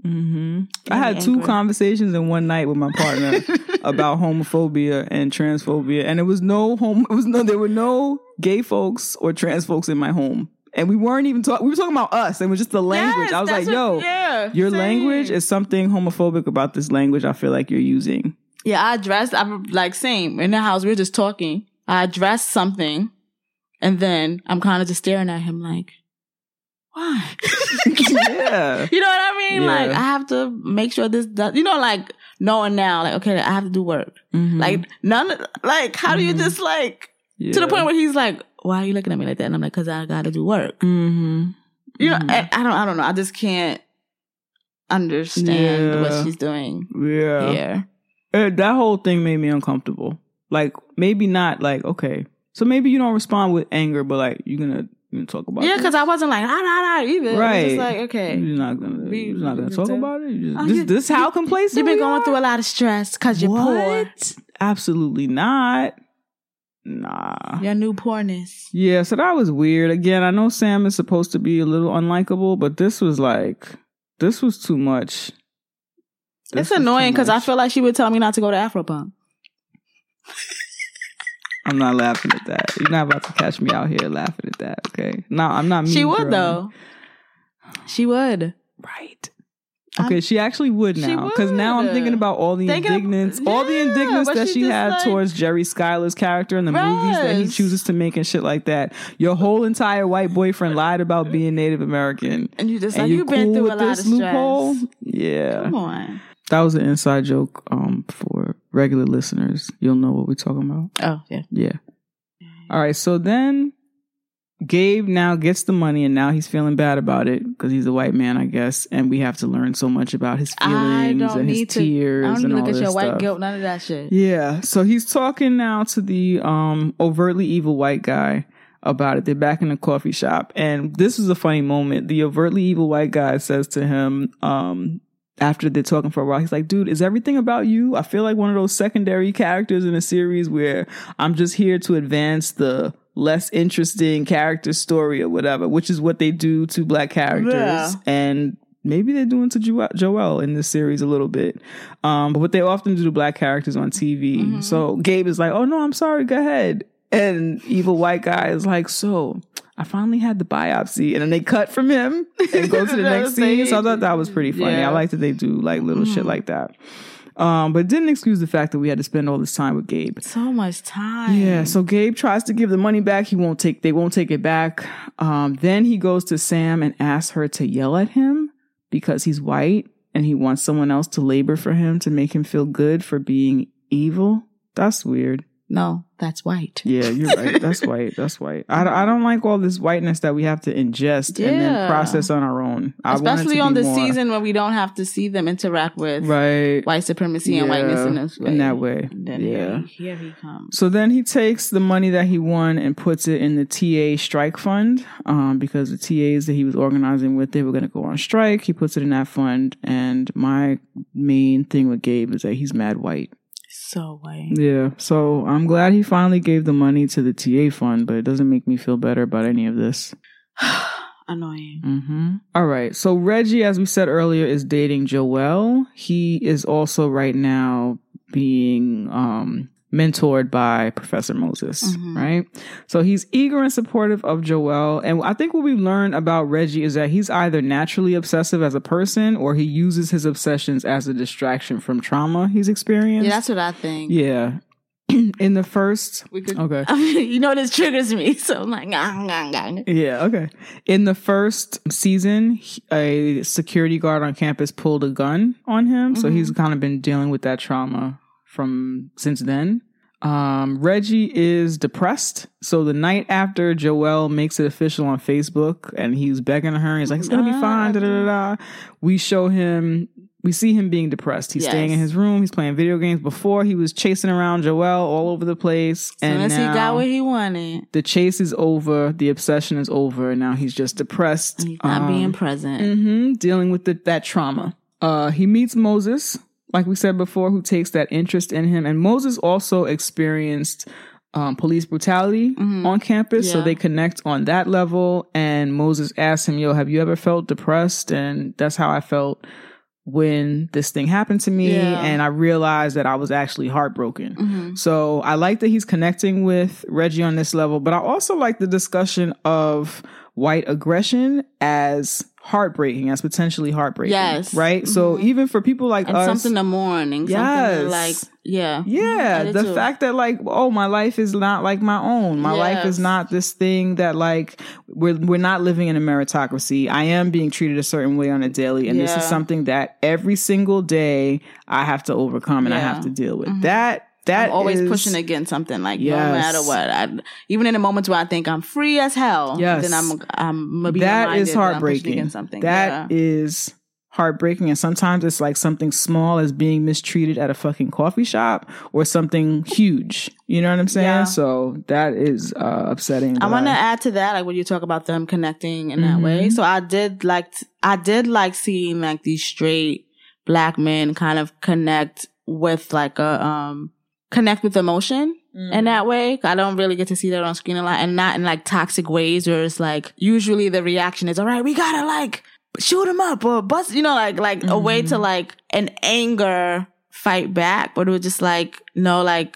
hmm I had me two conversations in one night with my partner <laughs> about homophobia and transphobia, and it was no home. It was no. There were no gay folks or trans folks in my home, and we weren't even talking. We were talking about us. and It was just the language. Yes, I was like, that's "Yo, yeah, your same. language is something homophobic about this language. I feel like you're using." Yeah, I addressed. I'm like same in the house. We are just talking. I addressed something, and then I'm kind of just staring at him like, why? <laughs> yeah. <laughs> You know what I mean? Yeah. Like I have to make sure this does. You know, like knowing now, like okay, I have to do work. Mhm. Like none. of- Like how do you Mhm. just like yeah. to the point where he's like, why are you looking at me like that? And I'm like, because I got to do work. hmm You know, Mhm. I, I don't. I don't know. I just can't understand Yeah. what she's doing Yeah. here. Uh, that whole thing made me uncomfortable. Like maybe not like okay, so maybe you don't respond with anger, but like you're gonna you gonna talk about it. Yeah, because I wasn't like ah nah nah either. Was Right. just like okay. You're not gonna We- you're not gonna talk about it. You just, Oh, this, you- this how complacent You've been going are? through a lot of stress because you're poor. What? Absolutely not. Nah. Your new poorness. Yeah, so that was weird. Again, I know Sam is supposed to be a little unlikable, but this was like this was too much. It's annoying because I feel like she would tell me not to go to Afropunk. <laughs> I'm not laughing at that. You're not about to catch me out here laughing at that, okay? No, I'm not mean. She would girl. though. She would. Right. I'm- Okay, she actually would now because now I'm thinking about all the Thinking of- indignance, all the indignance that she she had like- towards Jerry Schuyler's character in the movies that he chooses to make and shit like that. Your whole entire white boyfriend lied about being Native American, And you just and like you've been cool through a lot this of stress. loophole. Yeah, Come on. That was an inside joke. Um, for regular listeners, you'll know what we're talking about. Oh yeah. Yeah. All right. So then Gabe now gets the money and now he's feeling bad about it because he's a white man, I guess. And we have to learn so much about his feelings and his to. tears I don't and need to all look at this your white guilt. None of that shit. Yeah. So he's talking now to the um overtly evil white guy about it. They're back in the coffee shop. And this is a funny moment. The overtly evil white guy says to him, um, after they're talking for a while, he's like, dude, is everything about you? I feel like one of those secondary characters in a series where I'm just here to advance the less interesting character story or whatever, which is what they do to black characters. Yeah. And maybe they're doing to Jo- Joelle in this series a little bit. Um, but what they often do to black characters on TV. Mhm. So Gabe is like, oh no, I'm sorry, go ahead. And evil white guy is like, so I finally had the biopsy. And then they cut from him and go to the <laughs> next scene. So I thought that was pretty funny. Yeah. I like that they do like little shit Mhm. like that. Um, but it didn't excuse the fact that we had to spend all this time with Gabe. So much time. Yeah, so Gabe tries to give the money back. He won't take. They won't take it back. Um, then he goes to Sam and asks her to yell at him because he's white and he wants someone else to labor for him to make him feel good for being evil. That's weird. No, that's white. Yeah, you're right. That's <laughs> white. That's white. I, I don't like all this whiteness that we have to ingest and then process on our own. I Especially on the more- season when we don't have to see them interact with Right. white supremacy and whiteness in this way. in that way. And then Yeah. here, he- here he comes. So then he takes the money that he won and puts it in the TA strike fund um, because the TAs that he was organizing with, they were going to go on strike. He puts it in that fund. And my main thing with Gabe is that he's mad white. So white. Yeah. So I'm glad he finally gave the money to the TA fund, but it doesn't make me feel better about any of this. <sighs> Annoying. Mm-hmm. All right. So Reggie, as we said earlier, is dating Joelle. He is also right now being um, mentored by Professor Moses, Mhm. right? So he's eager and supportive of Joelle. And I think what we've learned about Reggie is that he's either naturally obsessive as a person or he uses his obsessions as a distraction from trauma he's experienced. Yeah, that's what I think. yeah. <clears throat> In the first, We could, okay. <laughs> you know, this triggers me. <laughs> So I'm like, "Ah, ah, ah." Yeah, okay. In the first season, a security guard on campus pulled a gun on him, so he's kind of been dealing with that trauma from since then. Um, Reggie is depressed. So the night after Joelle makes it official on Facebook and he's begging her, he's like, it's gonna be fine, da da da da. We show him, we see him being depressed. He's Yes. staying in his room, he's playing video games. Before he was chasing around Joelle all over the place. Soon and as he got what he wanted, the chase is over, the obsession is over, now he's just depressed. he's not um, being present. hmm dealing with the, that trauma. Uh, he meets Moses, like we said before, who takes that interest in him, and Moses also experienced um, police brutality Mhm. on campus, so they connect on that level. And Moses asks him, "Yo, have you ever felt depressed?" And that's how I felt when this thing happened to me, Yeah. and I realized that I was actually heartbroken. Mhm. So I like that he's connecting with Reggie on this level, but I also like the discussion of white aggression as heartbreaking, as potentially heartbreaking. Yes. Right? So Mhm. even for people like And us. something to mourn and something Yes. to like, yeah. yeah, the too. fact that like, oh, my life is not like my own. My life is not this thing that like we're we're not living in a meritocracy. I am being treated a certain way on a daily, and this is something that every single day I have to overcome and I have to deal with. Mhm. That that I'm always is- pushing against something like Yes. no matter what. I, even in the moments where I think I'm free as hell, Yes. then I'm I'm gonna be That reminded is that heartbreaking. against something. That yeah. is heartbreaking. And sometimes it's like something small as being mistreated at a fucking coffee shop or something huge. You know what I'm saying? Yeah. So that is uh, upsetting. I want to add to that, like when you talk about them connecting in that way. Mhm. So I did like, I did like seeing like these straight black men kind of connect with like a, um, connect with emotion Mm-hmm. in that way. I don't really get to see that on screen a lot and not in like toxic ways where it's like, usually the reaction is, all right, we gotta like shoot him up or bust, you know, like, like a way Mm-hmm. to like an anger fight back, but it was just like, no, like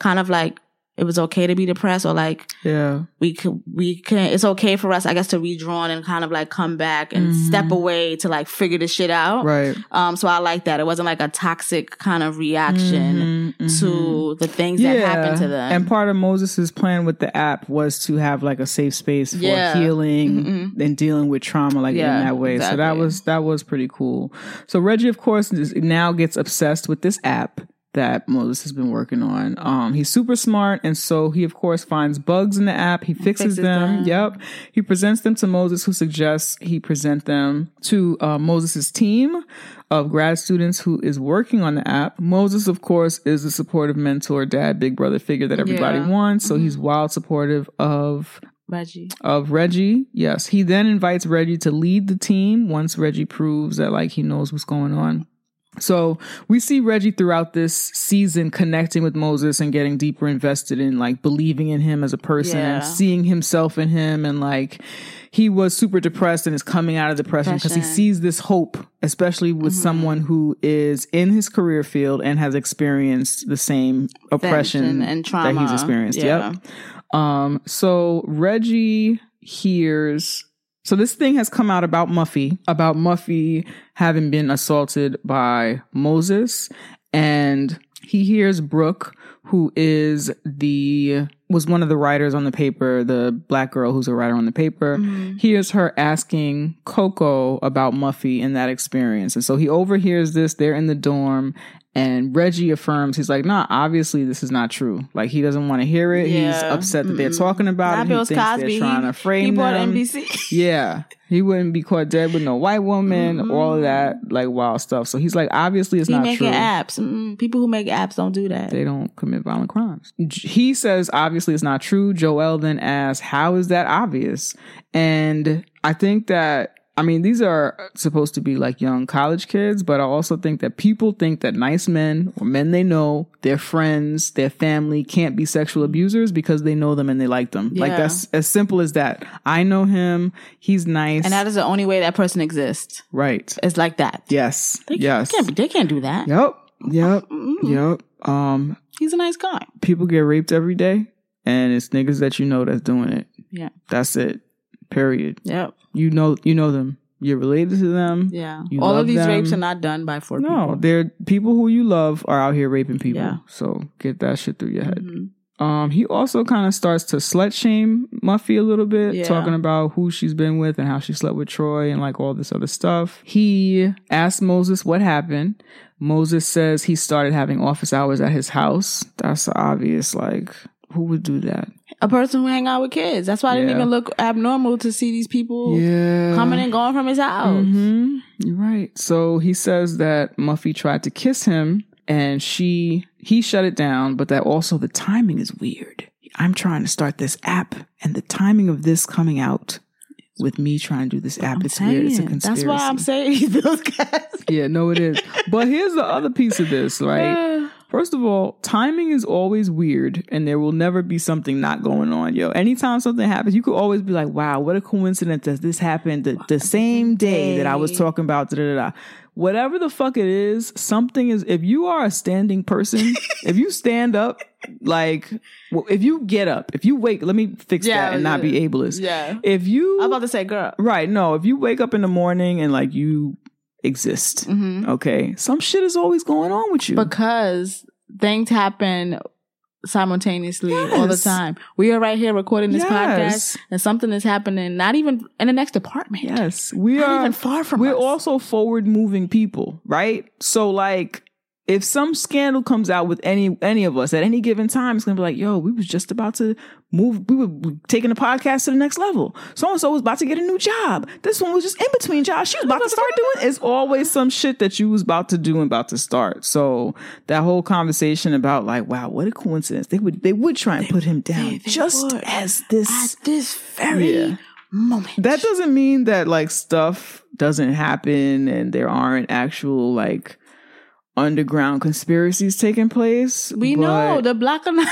kind of like, it was okay to be depressed or like, Yeah. we could we can it's okay for us i guess to redraw and kind of like come back and Mhm. step away to like figure this shit out Right. um so i like that it wasn't like a toxic kind of reaction Mhm, mhm. to the things that happened to them And part of Moses's plan with the app was to have like a safe space for Yeah. healing Mhm. and dealing with trauma like Yeah, in that way. So that was that was pretty cool. So Reggie, of course, now gets obsessed with this app that Moses has been working on. Um, he's super smart, and so he of course finds bugs in the app. He fixes, fixes them. them. Yep. He presents them to Moses, who suggests he present them to uh, Moses's team of grad students who is working on the app. Moses, of course, is the supportive mentor, dad, big brother figure that everybody Yeah. Mm-hmm. wants. So he's wild supportive of reggie of Reggie. Yes. He then invites Reggie to lead the team once Reggie proves that like he knows what's going on. So we see Reggie throughout this season connecting with Moses and getting deeper invested in like believing in him as a person and seeing himself in him and like he was super depressed and is coming out of depression because he sees this hope, especially with someone who is in his career field and has experienced the same oppression and, and trauma that he's experienced. yeah. Yep. Um, so Reggie hears so this thing has come out about Muffy, about Muffy having been assaulted by Moses, and he hears Brooke, who is the was one of the writers on the paper, the black girl who's a writer on the paper, Mm-hmm. hears her asking Coco about Muffy and that experience. And so he overhears this, they're in the dorm, and Reggie affirms, he's like, nah, obviously this is not true. Like he doesn't want to hear it. He's upset that they're talking about Not it. He thinks Cosby. they're trying to frame him. He bought them. NBC. <laughs> Yeah. He wouldn't be caught dead with no white woman, Mm-mm. all of that like wild stuff. So he's like, obviously it's he not making true. apps. Mm, people who make apps don't do that. They don't commit violent crimes. He says obviously it's not true. Joelle then asks, "How is that obvious?" And I think that I mean these are supposed to be like young college kids, but I also think that people think that nice men or men they know, their friends, their family can't be sexual abusers because they know them and they like them. Like that's as simple as that. I know him. He's nice. and that is the only way that person exists. right. It's like that. Yes. They yes. Can't, they can't do that. Yep. Yep. Mm-mm. Yep. Um He's a nice guy. people get raped every day and it's niggas that you know that's doing it. Yeah. That's it. Period. Yep. You know you know them. You're related to them. Yeah. All of these them. rapes are not done by four No, people. they're people who you love are out here raping people. Yeah. So get that shit through your head. Mhm. Um, he also kind of starts to slut shame Muffy a little bit, Yeah. talking about who she's been with and how she slept with Troy and like all this other stuff. He asks Moses what happened. Moses says he started having office hours at his house. That's obvious. Like, who would do that? A person who hang out with kids. That's why I didn't Yeah. even look abnormal to see these people Yeah. coming and going from his house. hmm You're right. So he says that Muffy tried to kiss him and she he shut it down, but that also the timing is weird. I'm trying to start this app and the timing of this coming out with me trying to do this app, I'm it's weird. It's a conspiracy. That's why I'm saying <laughs> feels guys. Yeah, no, it is. but here's the other piece of this, right? First of all, timing is always weird and there will never be something not going on, yo. Anytime something happens, you could always be like, wow, what a coincidence that this happened the, the same day that I was talking about. Da, da, da. Whatever the fuck it is, something is, if you are a standing person, if you stand up, like, well, if you get up, if you wake, let me fix Yeah, that and not be yeah. ableist. Yeah. If you, I'm about to say, girl. right, no, if you wake up in the morning and like you exist, hmm okay, some shit is always going on with you. Because things happen simultaneously all the time. We are right here recording this Yes. podcast, and something is happening, not even in the next apartment. Yes, we Not are. even far from we're us. also forward moving people, right? So like if some scandal comes out with any any of us at any given time, it's gonna be like, yo, we was just about to move, we were taking the podcast to the next level. So and so was about to get a new job. This one was just in between jobs. She was about to start doing it's always some shit that you was about to do and about to start. So that whole conversation about like, wow, what a coincidence. They would they would try and put him down they- they just would. as this At this very Yeah. moment. that doesn't mean that like stuff doesn't happen and there aren't actual like underground conspiracies taking place. we but- know the black Illuminati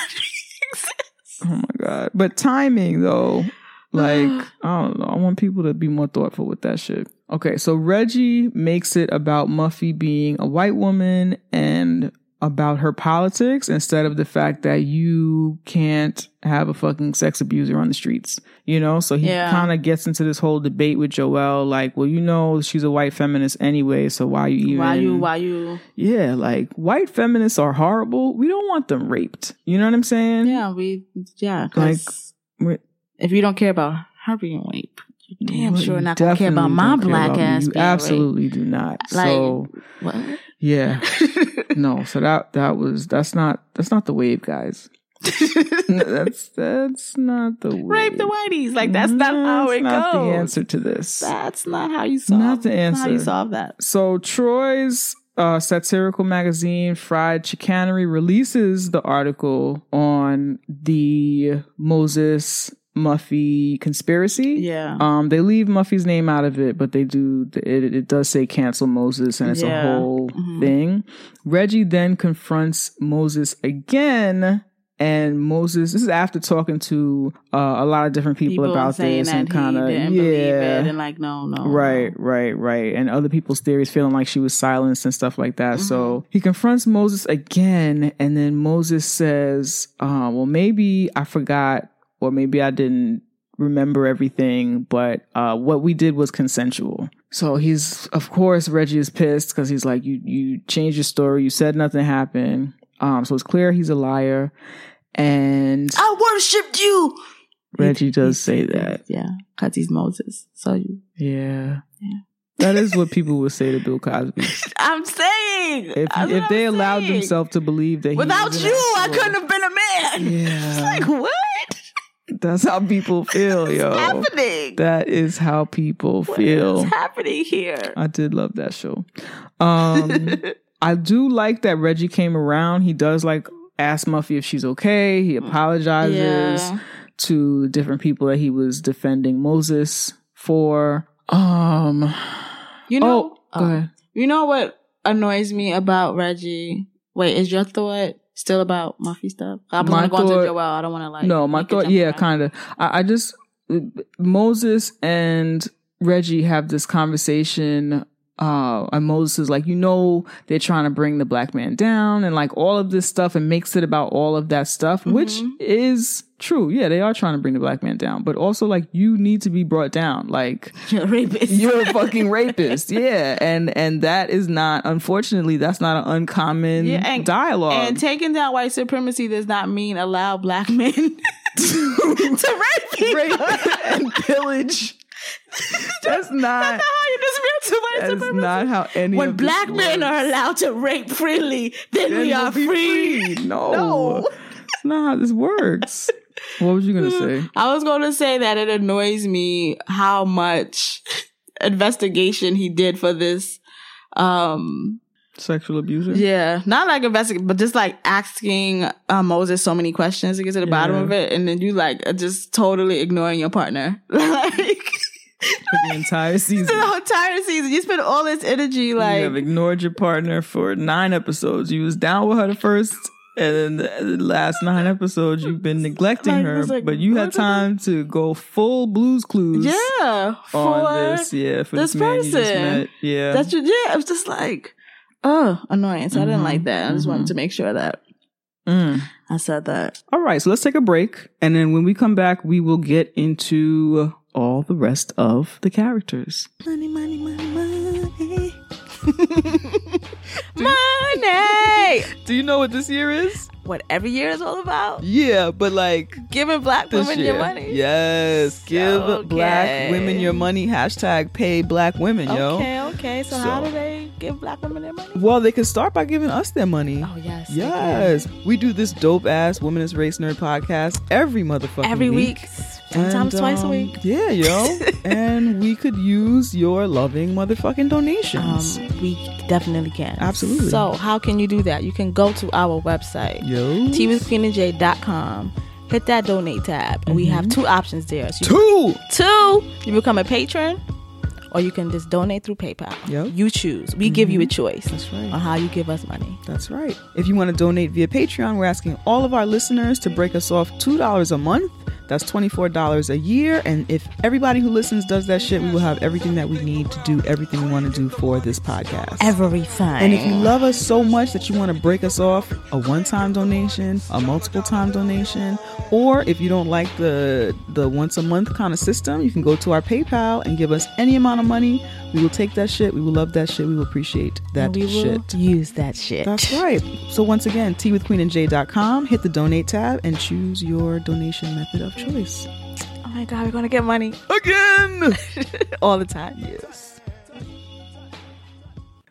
exists. Oh my god! But timing though, like I don't know. I want people to be more thoughtful with that shit. Okay, so Reggie makes it about Muffy being a white woman and about her politics instead of the fact that you can't have a fucking sex abuser on the streets. You know, so he Yeah. kind of gets into this whole debate with Joelle, like, well, you know, she's a white feminist anyway, so why you even Why you? Why you? yeah, like white feminists are horrible. We don't want them raped. You know what I'm saying? Yeah, we. Yeah, 'cause Like, if you don't care about her being raped, damn Well, sure not gonna care about my black about ass. You being absolutely do not. Like- so. What? yeah, <laughs> no. So that that was that's not that's not the wave, guys. <laughs> that's that's not the wave. Rape the whiteys. Like that's not how it not goes. the answer to this. That's not how you solve. Not the that's How you solve that? So Troy's uh, satirical magazine Fried Chicanery releases the article on the Moses Muffy conspiracy. Yeah. Um, they leave Muffy's name out of it, but they do. It, it does say cancel Moses, and it's Yeah. a whole Mhm. thing. Reggie then confronts Moses again, and Moses. This is after talking to uh, a lot of different people, about saying this and kind of yeah, and like no, no, Right, right, right. And other people's theories feeling like she was silenced and stuff like that. So Mm-hmm. he confronts Moses again, and then Moses says, uh, well, maybe I forgot, or maybe I didn't remember everything, but uh, what we did was consensual. So he's, of course, Reggie is pissed because he's like, you, you changed your story. You said nothing happened. Um, so it's clear he's a liar. And I worshipped you. Reggie does say that. Yeah, because he's Moses. So you. Yeah. Yeah. That is what people would say to Bill Cosby. <laughs> I'm saying. If, if they allowed themselves to believe that he Without you, I couldn't have been a man. <laughs> Yeah. It's like, what? That's how people feel, yo. Happening? That is how people What feel. is happening here? I did love that show. Um, <laughs> I do like that Reggie came around. He does like ask Muffy if she's okay. He apologizes Yeah. to different people that he was defending Moses for. Um, You know, oh, ahead. You know what annoys me about Reggie? Wait, is your thought still about Muffy stuff? I was My gonna go into thought- Joelle. I don't want to like. no, my thought, yeah, kind of. I, I just Moses and Reggie have this conversation. Uh, and Moses is like, you know, they're trying to bring the black man down and like all of this stuff and makes it about all of that stuff, which Mhm. is true. Yeah, they are trying to bring the black man down, but also like you need to be brought down. Like <laughs> You're a rapist. you're a fucking <laughs> rapist. Yeah. And, and that is not, unfortunately, that's not an uncommon Yeah, and- dialogue. and taking down white supremacy does not mean allow black men <laughs> to rape rape and pillage. That's not. That's not how you dismantle white That is supremacy. not how any when of this black men works. are allowed to rape freely, then, Then we we'll are be free. No, No. that's not how this works. What was you gonna say? I was going to say that it annoys me how much investigation he did for this. Um, Sexual abuser. yeah, not like investigate, but just like asking uh, Moses so many questions to get to the bottom Yeah. of it, and then you like are just totally ignoring your partner, <laughs> like For the entire <laughs> season. the entire season. You spend all this energy, like you have ignored your partner for nine episodes. You was down with her the first, and then the last nine episodes you've been neglecting Like, her. like, but you had time to go full Blues Clues. yeah, for On this, yeah, for this, this man you just person. yeah. That's your, yeah. It was just like, oh, annoying. So I didn't like that. I just mhm. wanted to make sure that Mm. I said that. All right, so let's take a break. And then when we come back, we will get into all the rest of the characters. Money, money, money, money. <laughs> money. Do you know what this year is? What every year is all about? Yeah, but like Giving black this women year. your money. Yes. Give Okay. black women your money. Hashtag pay black women, yo. Okay, okay. So, how do they give black women their money? Well, they can start by giving us their money. Oh yes. Yes. We do this dope ass Womanist Race Nerd podcast every can. motherfucking Every week. week. Sometimes And, twice a um, week. Yeah, yo. <laughs> and we could use your loving motherfucking Um, donations. we definitely can. Absolutely. So how can you do that? You can go to our website. yo. teawithqueenandj.com. Hit that donate tab, and we have two options there. So Two. two, you become a patron, or you can just donate through PayPal. Yep. You choose. We give you a mm-hmm. choice That's right. on how you give us money. That's right. If you want to donate via Patreon, we're asking all of our listeners to break us off $2 a month. That's $24 a year. And if everybody who listens does that shit, we will have everything that we need to do everything we want to do for this podcast. Everything. And if you love us so much that you want to break us off a one-time donation, a multiple-time donation, or if you don't like the the once a month kind of system, you can go to our PayPal and give us any amount of money. We will take that shit. We will love that shit. We will appreciate that we will shit. use that shit. That's <laughs> right. So once again, teawithqueenandj.com, hit the donate tab and choose your donation method of choice. Oh my god, we're gonna get money Again. <laughs> all the time. yes.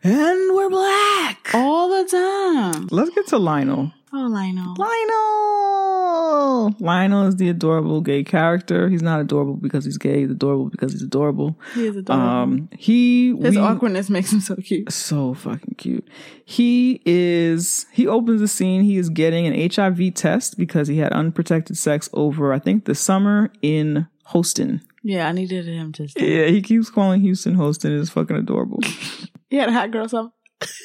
And we're black. All the time. Let's get to Lionel. Oh, Lionel. Lionel. Lionel is the adorable gay character. He's not adorable because he's gay. He's adorable because he's adorable. He is adorable. Um, he His we- awkwardness makes him so cute. so fucking cute. He is he opens the scene. He is getting an HIV test because he had unprotected sex over I think the summer in Houston. Yeah, I needed him just. Yeah, he keeps calling Houston Houston. It's fucking adorable. <laughs> He had a hot girl summer.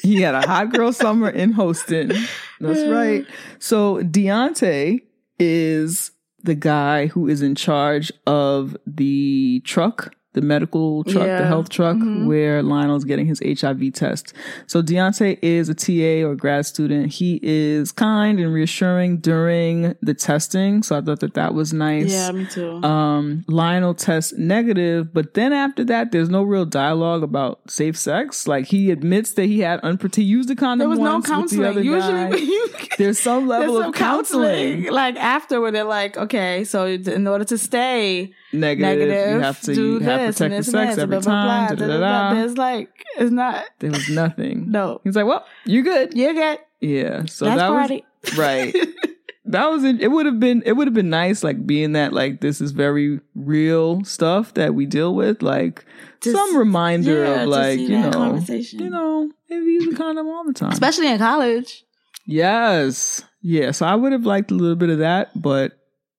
He had a hot girl summer in Houston. That's right. So Deontay is the guy who is in charge of the truck the medical truck, the health truck, Mhm. where Lionel's getting his HIV test. So Deontay is a TA or grad student. He is kind and reassuring during the testing. So I thought that that was nice. Yeah, me too. Um, Lionel tests negative, but then after that, there's no real dialogue about safe sex. Like he admits that he had unprotected, he used a condom there was no the counseling. other Usually, you <laughs> there's some level there's of some counseling. like after where they're like, okay, so in order to stay Negative, negative, you have to do you have this protected and this sex every time. There's like, it's not. There was nothing. <laughs> No, He's like, well, you're good. you get Yeah. So that's that party. was <laughs> right. <laughs> that was it. It would have been it would have been nice, like being that like this is very real stuff that we deal with, like Just- some reminder yeah, of like you know, conversation. you know, maybe use a condom all the time. especially in college. yes, yeah. So I would have liked a little bit of that, but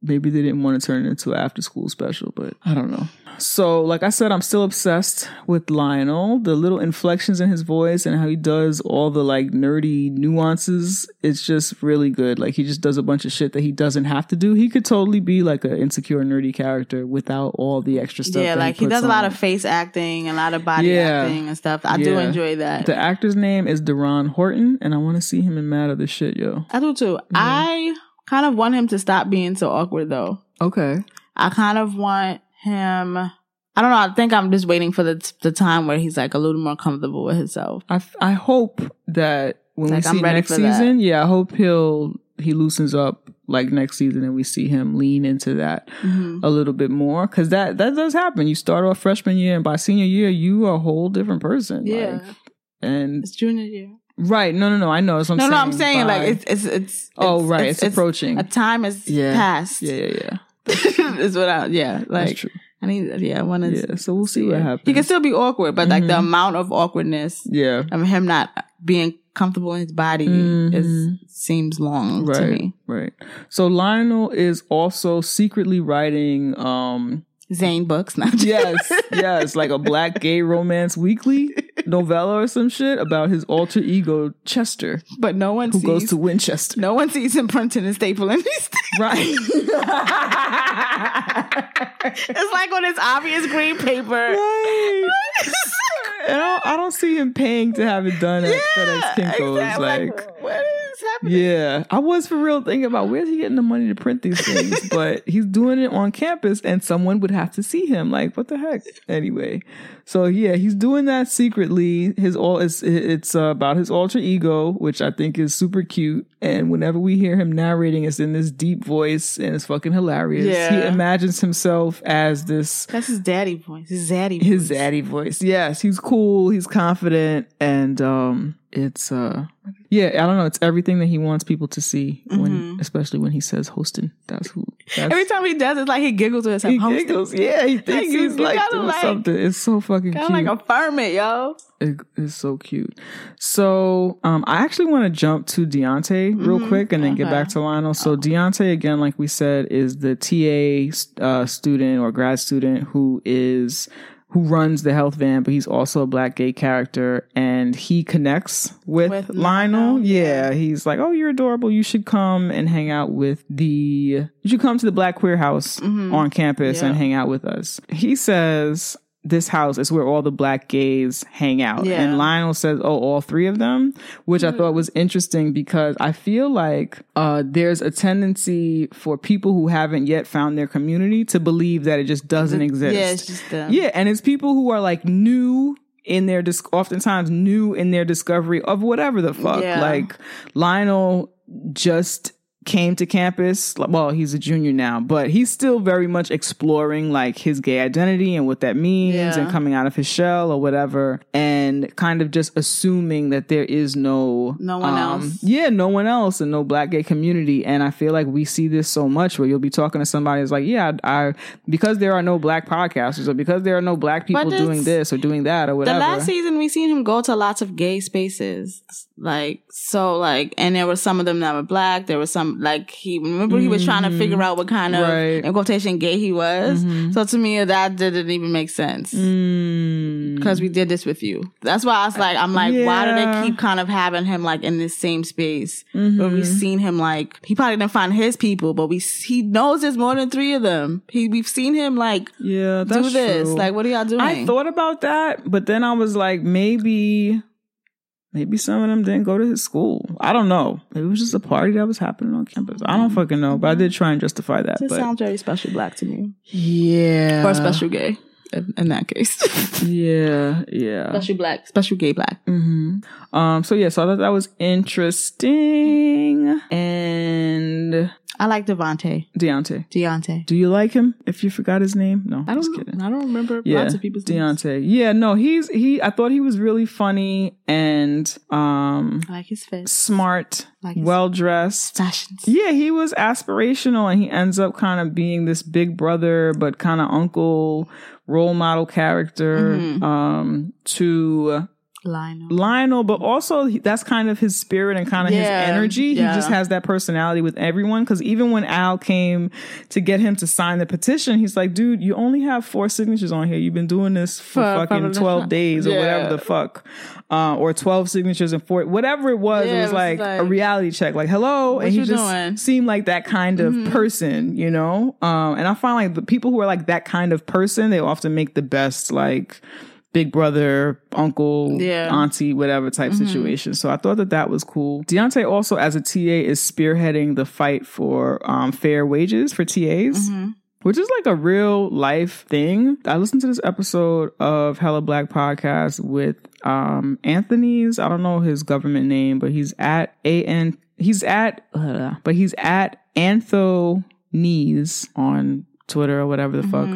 maybe they didn't want to turn it into an after school special. But I don't know. So, like I said, I'm still obsessed with Lionel. The little inflections in his voice and how he does all the like nerdy nuances. It's just really good. Like he just does a bunch of shit that he doesn't have to do. He could totally be like an insecure, nerdy character without all the extra stuff. yeah, like he puts does a lot of face acting, a lot of body Yeah. acting and stuff. I do enjoy that. The actor's name is Deron Horton, and I want to see him in Mad Other Shit, yo. I do too. I kind of want him to stop being so awkward though. Okay. I kind of want him. I don't know. I think I'm just waiting for the the time where he's like a little more comfortable with himself. I, I hope that when Like, we see next for that. season, yeah, I hope he'll he loosens up like next season and we see him lean into that Mhm. a little bit more because that that does happen. You start off freshman year and by senior year you are a whole different person. Yeah, like, and it's junior year. Right, no, no, no, I know. That's what No, I'm no, saying. I'm saying by- like it's it's it's. oh it's, right, it's, approaching. A time has Yeah. passed. yeah, yeah, yeah. <laughs> is what I yeah That's like. true. I need yeah. I want to. Yeah, so we'll see what happens. He can still be awkward, but like the Mhm. amount of awkwardness yeah, of him not being comfortable in his body Mhm. is seems long to right, me. right. So Lionel is also secretly writing. um Zane books, not yes, <laughs> yes, like a black gay romance weekly novella or some shit about his alter ego Chester, but no one who sees. goes to Winchester. no one sees him printing and stapling these things. Right. <laughs> <laughs> it's like when it's obvious green paper. right. I don't, I don't see him paying to have it done at FedEx Kinko's. exactly. Like, what is happening? yeah, I was for real thinking about where's he getting the money to print these things, but he's doing it on campus, and someone would have to see him. Like, what the heck? Anyway, so yeah, he's doing that secretly. His all it's it's uh, about his alter ego, which I think is super cute. And whenever we hear him narrating, it's in this deep voice, and it's fucking hilarious. He imagines himself as this That's his daddy voice. His zaddy voice. his zaddy voice. Yes, he's cool, he's confident, and um it's uh yeah, I don't know, it's everything that he wants people to see when especially when he says hosting. That's who that's Mm-hmm. Every time he does, it's like he giggles to himself. he Hosting. giggles. Yeah, he thinks he's like doing like- something. It's so fucking Kind cute. of like a it, yo. It- it's so cute. So um I actually want to jump to Deontay real Mhm. quick and then get back to Lionel. So Deontay again, like we said, is the TA uh, student or grad student who is who runs the health van, but he's also a black gay character and he connects with, With Lionel. Lionel, Yeah. He's like, Oh, you're adorable. You should come and hang out with the you should come to the Black Queer House Mhm. on campus and hang out with us. He says this house is where all the black gays hang out. Yeah. And Lionel says, Oh, all three of them, which I Mm-hmm. thought was interesting because I feel like uh, there's a tendency for people who haven't yet found their community to believe that it just doesn't exist. Yeah, it's just uh, Yeah, and it's people who are like new in their dis- oftentimes new in their discovery of whatever the fuck. Yeah. Like Lionel just came to campus. Well, he's a junior now, but he's still very much exploring like his gay identity and what that means Yeah. and coming out of his shell or whatever and kind of just assuming that there is no No one else. Um, Yeah, no one else and no black gay community and I feel like we see this so much where you'll be talking to somebody who's like, "Yeah, I because there are no black podcasters or because there are no black people doing this or doing that or whatever." The last season, we seen him go to lots of gay spaces. Like so like and there were some of them that were black there was some like he remember he was trying to Mhm. figure out what kind of Right. in quotation gay he was Mhm. so to me that didn't even make sense Mm. because we did this with you that's why i was like i'm like why do they keep kind of having him like in this same space where Mhm. we've seen him like he probably didn't find his people but we he knows there's more than three of them he we've seen him like yeah, do this true. like what are y'all doing I thought about that, but then I was like, maybe, maybe some of them didn't go to his school. I don't know. Maybe it was just a party that was happening on campus. I don't fucking know, but I did try and justify that. It But sounds very special black to me yeah, or special gay in, in that case <laughs> Yeah, yeah. special black special gay black hmm Um. So yeah. So I thought that was interesting. And I like Devontae. Deontay. Deontay. Do you like him? If you forgot his name, no. I don't. kidding. I don't remember Yeah, lots of people's names. Deontay. Yeah, no, he's he. I thought he was really funny and um I like his face. smart, Like well dressed. fashions. Yeah, he was aspirational and he ends up kind of being this big brother, but kind of uncle role model character Mhm. um to Lionel. Lionel, but also that's kind of his spirit and kind of Yeah, his energy. yeah. He just has that personality with everyone. Cause even when Al came to get him to sign the petition, he's like, dude, you only have four signatures on here. You've been doing this for, For- fucking 12 <laughs> days or Yeah. whatever the fuck. Uh, or 12 signatures and four, whatever it was. It was like, like, a reality check. Like, hello. And he just doing? Mm-hmm. seemed like that kind of person, you know? Um, and I find like the people who are like that kind of person, they often make the best, like, big brother, uncle, Yeah. auntie, whatever type situation. So I thought that that was cool. Deontay also, as a TA, is spearheading the fight for um, fair wages for TAs. Which is like a real life thing. I listened to this episode of Hella Black podcast with um Anthony's, I don't know his government name, but he's at A N he's at uh, but he's at Anthony's on Twitter or whatever the fuck.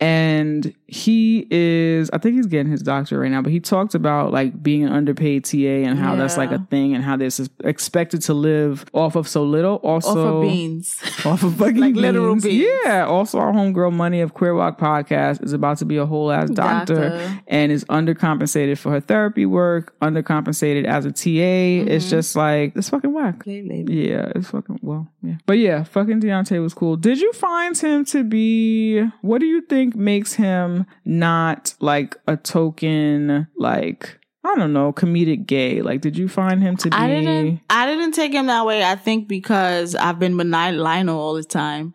And he is, I think he's getting his doctorate right now, but he talked about like being an underpaid TA and how that's like a thing and how this is expected to live off of so little. Also, Off of beans. <laughs> off of fucking Like literal beans. beans. Yeah. Also, our homegirl Money of Queer Walk podcast is about to be a whole ass doctor, Doctor. and is undercompensated for her therapy work, undercompensated as a TA. It's Mm-hmm. just like it's fucking whack. Labor. Yeah, it's fucking well, yeah. But yeah, fucking Deontay was cool. Did you find him to be what do you think makes him not like a token like I don't know, comedic gay? Like did you find him to be I didn't. I didn't take him that way. I think because I've been Ni- Lionel all the time.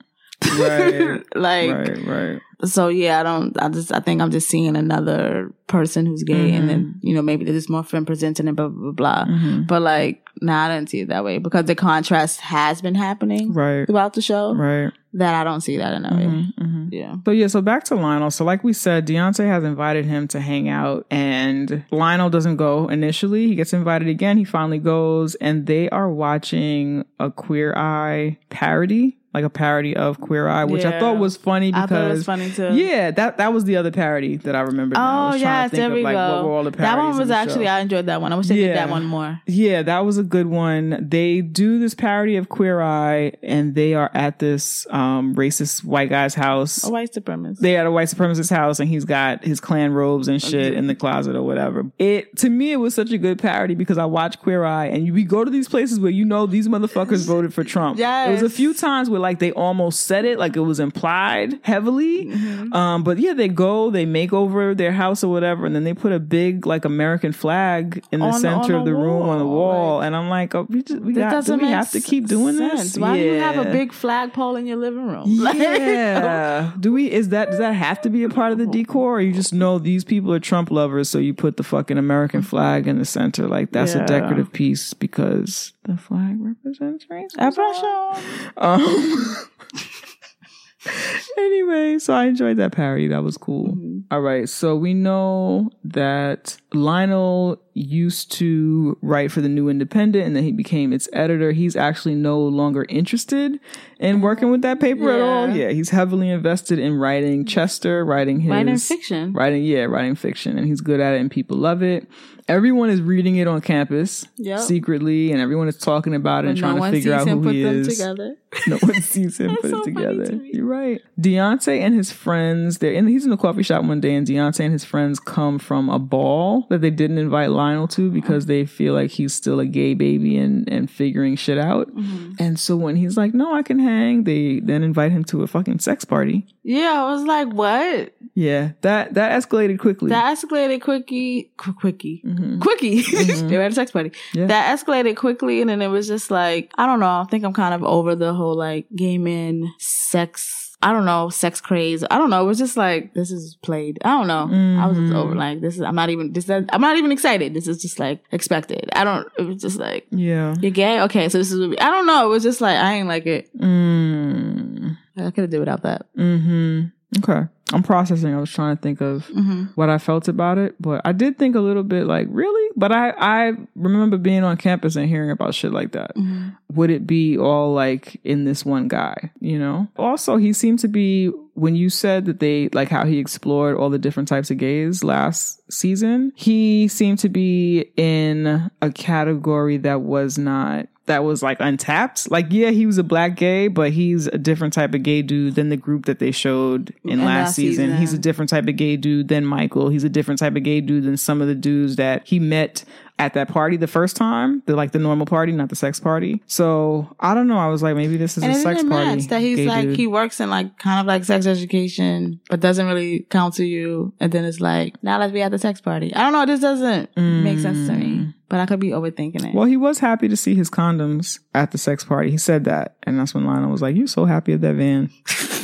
Right. <laughs> like right, right. So yeah. I don't. I just. I think I'm just seeing another person who's gay, Mhm. and then you know maybe they're just more femme presenting and blah blah blah. blah. Mhm. But like, nah, I didn't see it that way because the contrast has been happening Right. throughout the show. Right. That I don't see that in that way. Mhm, mhm. Yeah. So yeah, so back to Lionel. So like we said, D'Unte has invited him to hang out and Lionel doesn't go initially. He gets invited again. He finally goes and they are watching a Queer Eye parody, like a parody of Queer Eye, which I thought was funny I because thought it was funny too. Yeah, that that was the other parody that I remember. I Oh was yes, there of, we like, go. What were all the that one was actually show. I enjoyed that one. I wish they did that one more. Yeah, that was a good one. They do this parody of Queer Eye, and they are at this um, racist white guy's house. A white supremacist. they at a white supremacist house and he's got his Klan robes and shit in the closet or whatever. It to me it was such a good parody because I watch Queer Eye and we go to these places where you know these motherfuckers <laughs> voted for Trump. Yes. It was a few times where like they almost said it like it was implied heavily. Mm-hmm. Um but yeah, they go, they make over their house or whatever and then they put a big like American flag in the On center on of the the room on the wall, wall like- and I'm like, "Oh, we just we got do we have to keep doing sense. this?" Why do you have a Yeah. big flagpole in your living room? <laughs> Yeah. <laughs> Do we is that does that have to be a part of the decor or you just know these people are Trump lovers so you put the fucking American flag in the center like that's Yeah. a decorative piece because the flag represents. Oppression. Um <laughs> Anyway, so I enjoyed that parody. That was cool. Mm-hmm. All right, so we know that Lionel used to write for the New Independent and then he became its editor. He's actually no longer interested in working with that paper at all. Yeah. Yeah, he's heavily invested in writing Chester, writing his Writing fiction. Writing, yeah, writing fiction, and he's good at it, and people love it. Everyone is reading it on campus Yep. secretly, and everyone is talking about it and trying no one to figure sees out him who put he them is. together. <laughs> No one sees him put so it together. You're right. D'Unte and his friends, they're in he's in a coffee shop one day, and D'Unte and his friends come from a ball that they didn't invite Lionel to because they feel like he's still a gay baby and, and figuring shit out. Mm-hmm. And so when he's like, No, I can hang, they then invite him to a fucking sex party. Yeah, I was like, what? Yeah. That that escalated quickly. That escalated quickie, qu- quickie, Mhm. quickie. <laughs> they were at a sex party. Yeah. That escalated quickly, and then it was just like, I don't know. I think I'm kind of over the whole like gay men sex. I don't know, sex craze. I don't know. It was just like this is played. I don't know. I was just over like this is. I'm not even. This. I'm not even excited. This is just like expected. I don't. It was just like yeah. you're gay. Okay, so this is. I don't know. It was just like I ain't like it. Mm. I could have did without that. Mm-hmm. Okay. I'm processing. I was trying to think of Mm-hmm. what I felt about it, but I did think a little bit like, really? But I I remember being on campus and hearing about shit like that. Mm-hmm. Would it be all like in this one guy, you know? Also, he seemed to be when you said that they like how he explored all the different types of gays last season, he seemed to be in a category that was not that was like untapped. Like, yeah, he was a black gay, but he's a different type of gay dude than the group that they showed in In last, last season. season. He's a different type of gay dude than Michael. He's a different type of gay dude than some of the dudes that he met at that party the first time, the like the normal party, not the sex party. So I don't know. I was like, maybe this is And a sex party. that he's gay like dude. he works in like kind of like sex education, but doesn't really counsel you. And then it's like now let's be at the sex party. I don't know. This doesn't make sense to me, mm. but I could be overthinking it. Well, he was happy to see his condoms at the sex party. He said that, and that's when Lionel was like, You're so happy at that van." <laughs>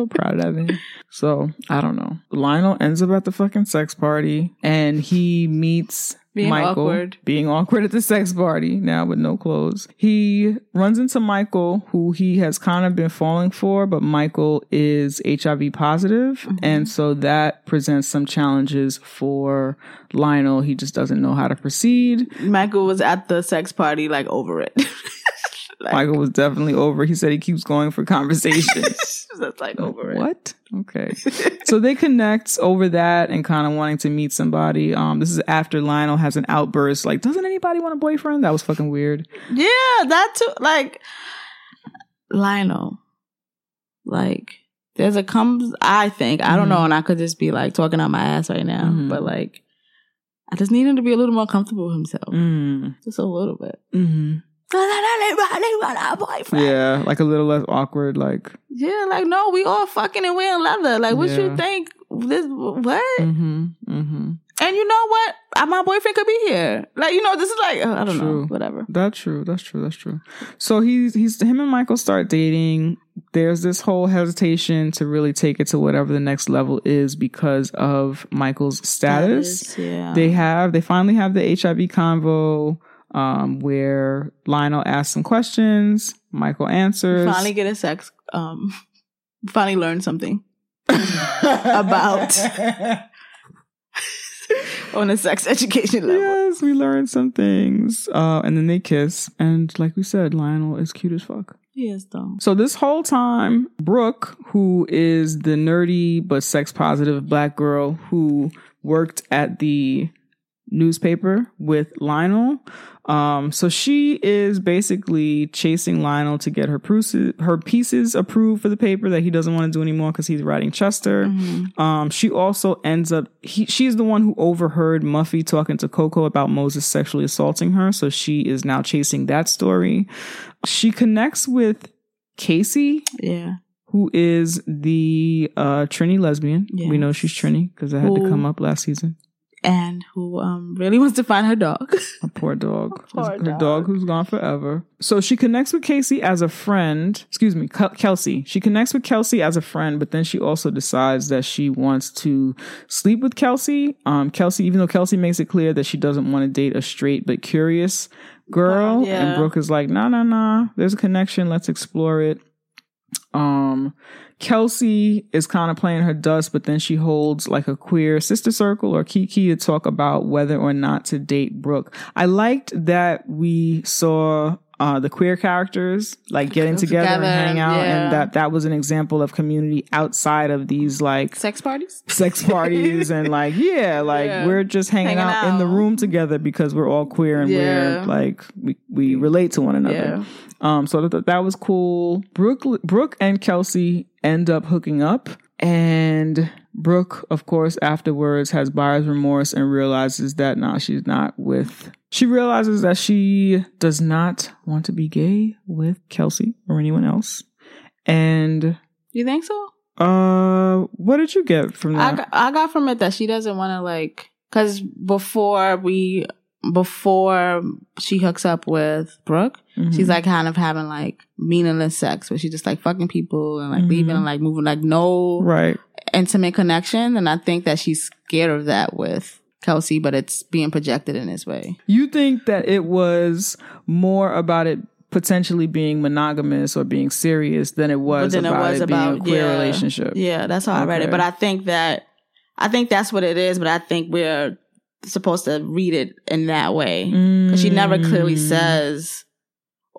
so proud of him. So I don't know. Lionel ends up at the fucking sex party, and he meets Being Michael awkward. being awkward at the sex party now with no clothes. He runs into Michael, who he has kind of been falling for, but Michael is HIV positive, Mm-hmm. and so that presents some challenges for Lionel. He just doesn't know how to proceed. Michael was at the sex party, like over it. <laughs> like, Michael was definitely over. He said he keeps going for conversations. <laughs> that's like over it. What? Okay. so they connect over that and kind of wanting to meet somebody. Um, this is after Lionel has an outburst like, doesn't anybody want a boyfriend? That was fucking weird. Yeah, that too. Like Lionel, like there's a comes. I think I don't know, and I could just be like talking out my ass right now, Mhm. but like I just need him to be a little more comfortable with himself, Mm. just a little bit. hmm boyfriend. Yeah, like a little less awkward. Like, Yeah, like no, we all fucking and wearing leather. Like, what Yeah. you think? This what? mm-hmm, mm-hmm. And you know what? My boyfriend could be here. Like, you know, this is like I don't True. know, whatever. That's true. That's true. That's true. So he's he's him and Michael start dating. There's this whole hesitation to really take it to whatever the next level is because of Michael's status. yeah. They have they finally have the HIV convo um, where Lionel asks some questions, Michael answers. finally get a sex. Um, <laughs> finally learn something <laughs> about <laughs> on a sex education level. Yes, we learned some things. Uh, and then they kiss. And like we said, Lionel is cute as fuck. Yes, though. So this whole time, Brooke, who is the nerdy but sex positive black girl who worked at the newspaper with Lionel, um, so she is basically chasing Lionel to get her pieces, her pieces approved for the paper that he doesn't want to do anymore because he's writing Chester. Mm-hmm. Um, she also ends up he she's the one who overheard Muffy talking to Coco about Moses sexually assaulting her, so she is now chasing that story. She connects with Casey, Yeah. who is the uh Trini lesbian. We know she's Trini because that had to come up last season. And who um really wants to find her dog. A poor dog. <laughs> Poor her dog. dog. who's gone forever. So she connects with Casey as a friend. Excuse me, Kelsey. She connects with Kelsey as a friend, but then she also decides that she wants to sleep with Kelsey. Um, Kelsey, even though Kelsey makes it clear that she doesn't want to date a straight but curious girl, Wow, yeah. and Brooke is like, no, no, no. There's a connection. Let's explore it. Um, Kelsey is kind of playing her dust, but then she holds like a queer sister circle or Kiki to talk about whether or not to date Brooke. I liked that we saw uh, the queer characters like getting together, Together, and hang out, yeah. and that that was an example of community outside of these like Sex parties? sex parties and <laughs> like yeah, like Yeah. we're just hanging, Hanging out, in the room together because we're all queer and Yeah. we're like we we relate to one another. Um, so that that was cool. Brooke, Brooke and Kelsey end up hooking up, and Brooke, of course, afterwards has buyer's remorse and realizes that nah, she's not with. She realizes that she does not want to be gay with Kelsey or anyone else. And You think so? uh, what did you get from I that? got, I got from it that she doesn't want to like because before we before she hooks up with Brooke, Mhm. she's like kind of having like meaningless sex where she's just like fucking people and like Mhm. leaving and like moving like no right. intimate connection. And I think that she's scared of that with Kelsey, but it's being projected in this way. You think that it was more about it potentially being monogamous or being serious than it was it about it, was being about- a queer yeah. relationship. Yeah, that's how I read it. But I think that I think that's what it is. But I think we're supposed to read it in that way because she never clearly Mm. says,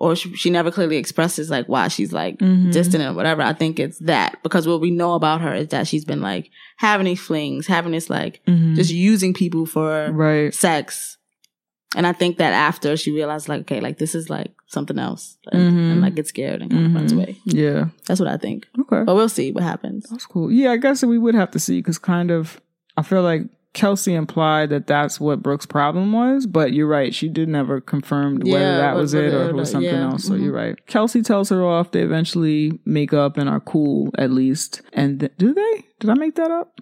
or she, she never clearly expresses like why she's like Mhm. distant or whatever. I think it's that because what we know about her is that she's been like having these flings, having this like Mhm. just using people for right. sex. And I think that after she realized, like, okay, like this is like something else, and, Mhm. and like gets scared and kind of runs Mhm. away. Yeah. That's what I think. Okay. But we'll see what happens. That's cool. Yeah, I guess we would have to see because kind of, I feel like Kelsey implied that that's what Brooke's problem was, but you're right. She did never confirm whether that was it or it was something yeah, else. So mhm. you're right. Kelsey tells her off. They eventually make up and are cool at least. And th- do they? Did I make that up?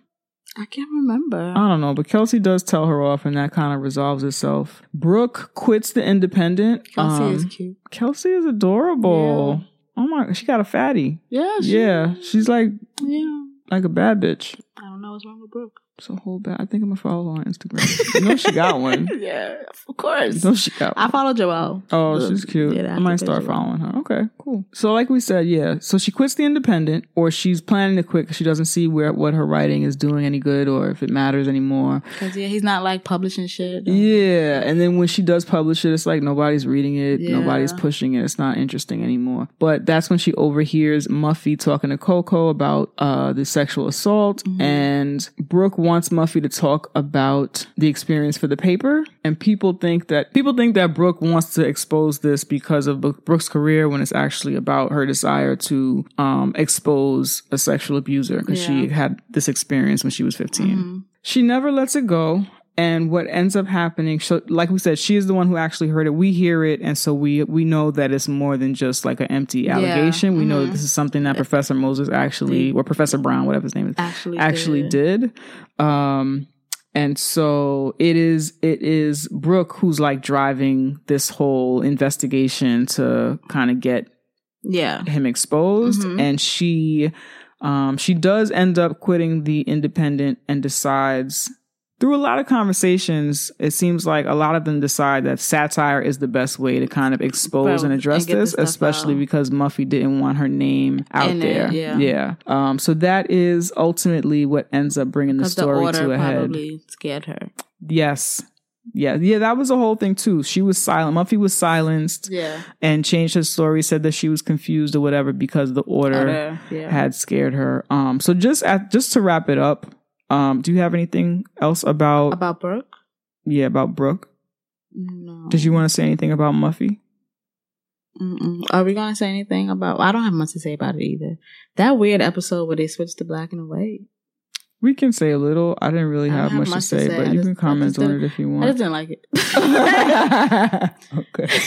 I can't remember. I don't know, but Kelsey does tell her off, and that kind of resolves itself. Brooke quits the Independent. Kelsey Um, is cute. Kelsey is adorable. Oh my, she got a fatty. Yeah, she, Yeah, she's like yeah. like a bad bitch. I don't know what's wrong with Brooke. So whole bad. I think I'm gonna follow her on Instagram. you know she got one. <laughs> yeah, of You course. know she got one. I follow Joelle. Oh, she's cute. yeah, I might start following her. Okay, cool. So, like we said, yeah. So she quits the Independent, or she's planning to quit because she doesn't see where what her writing is doing any good, or if it matters anymore. Because yeah, he's not like publishing shit. Yeah, and then when she does publish it, it's like nobody's reading it, Yeah. nobody's pushing it. It's not interesting anymore. But that's when she overhears Muffy talking to Coco about uh, the sexual assault, Mm-hmm. and Brooke wants Muffy to talk about the experience for the paper. And people think that people think that Brooke wants to expose this because of Brooke's career, when it's actually about her desire to um, expose a sexual abuser because she had this experience when she was 15 Mhm. she never lets it go and what ends up happening so like we said she is the one who actually heard it. We hear it and so we we know that it's more than just like an empty allegation. We know that this is something that professor moses actually or professor brown whatever his name is Actually, actually did. did. Um and so it is it is brooke who's like driving this whole investigation to kind of get Yeah. him exposed. Mhm. and she um she does end up quitting the independent and decides through a lot of conversations it seems like a lot of them decide that satire is the best way to kind of expose and address and this especially out. because muffy didn't want her name out In it, there yeah. yeah um so that is ultimately what ends up bringing the the story order to a head probably scared her. yes yeah yeah that was the whole thing too she was silent muffy was silenced Yeah. and changed her story, said that she was confused or whatever because the order Order, yeah. had scared her. Um, so just at, just to wrap it up, um, do you have anything else about About Brooke? yeah about Brooke? No. Did you want to say anything about Muffy? Mm-mm. Are we gonna say anything about? I don't have much to say about it either. That weird episode where they switched to black and white. We can say a little. I didn't really I have, have much, to much to say, say. but I you just- can comment on it if you want. I just didn't like it. <laughs> <laughs> okay.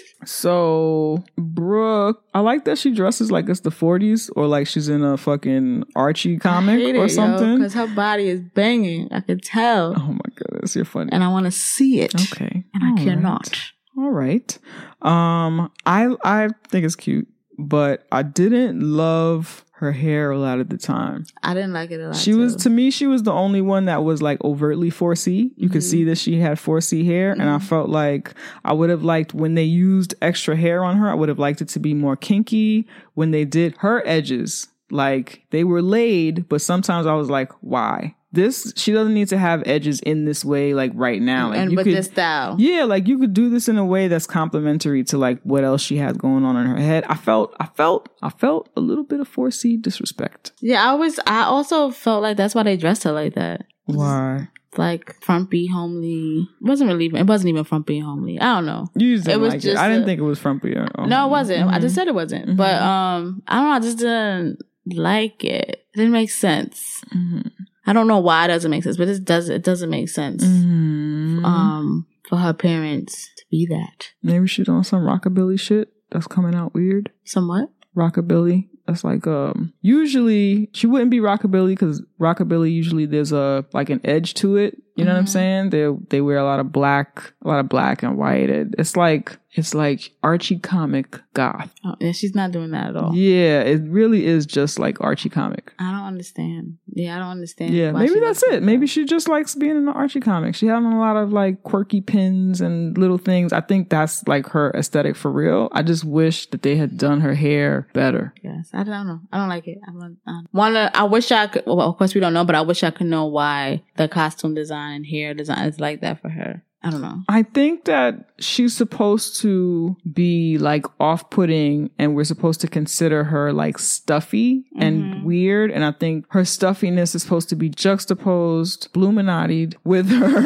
<laughs> So Brooke, I like that she dresses like it's the 40s or like she's in a fucking Archie comic or something. because her body is banging. I can tell, oh my goodness, you're funny. and I want to see it, Okay. and I cannot. right. All right. Um I I think it's cute, but I didn't love her hair a lot of the time. I didn't like it a lot. She was to me she was the only one that was like overtly 4C. You could Mhm. see that she had 4C hair and I Mhm. felt like I would have liked when they used extra hair on her, I would have liked it to be more kinky when they did her edges. Like they were laid, but sometimes I was like, why? This she doesn't need to have edges in this way like right now. Like, and you with could- this style. Yeah, like you could do this in a way that's complementary to like what else she has going on in her head. I felt, I felt, I felt a little bit of 4C disrespect. Yeah, I was. I also felt like that's why they dressed her like that. Why? Like frumpy, homely. It wasn't really. It wasn't even frumpy, homely. I don't know. You just didn't It was like it. just I didn't think it was frumpy. Or, No, it wasn't. I Mhm. just said it wasn't. But um, I don't know. I just didn't like it. It didn't make sense. Mhm. I don't know why it doesn't make sense, but it does. It doesn't make sense. Mhm. Um, for her parents to be that. Maybe she's on some rockabilly shit that's coming out weird. Somewhat. Rockabilly. That's like um usually she wouldn't be rockabilly because rockabilly usually there's a like an edge to it. You know what I'm Mhm. saying? They they wear a lot of black, a lot of black and white. It, it's like it's like Archie comic goth. Oh, yeah, she's not doing that at all. Yeah, it really is just like Archie comic. I don't understand. Yeah, I don't understand. Yeah, maybe that's it. Maybe she just likes being in the Archie comic. She having a lot of like quirky pins and little things. I think that's like her aesthetic for real. I just wish that they had done her hair better. Yes, I don't know. I don't like it. I don't. I wanna. I wish I could. Well, of course we don't know, but I wish I could know why the costume design and hair design is like that for her. I don't know. I think that she's supposed to be like off putting and we're supposed to consider her like stuffy and Mhm. weird. And I think her stuffiness is supposed to be juxtaposed, Bluminati'd with her,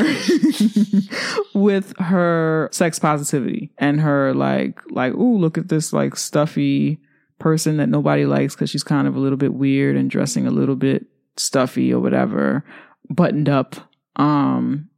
<laughs> with her sex positivity and her like, like, ooh, look at this like stuffy person that nobody likes because she's kind of a little bit weird and dressing a little bit stuffy or whatever, buttoned up. Um,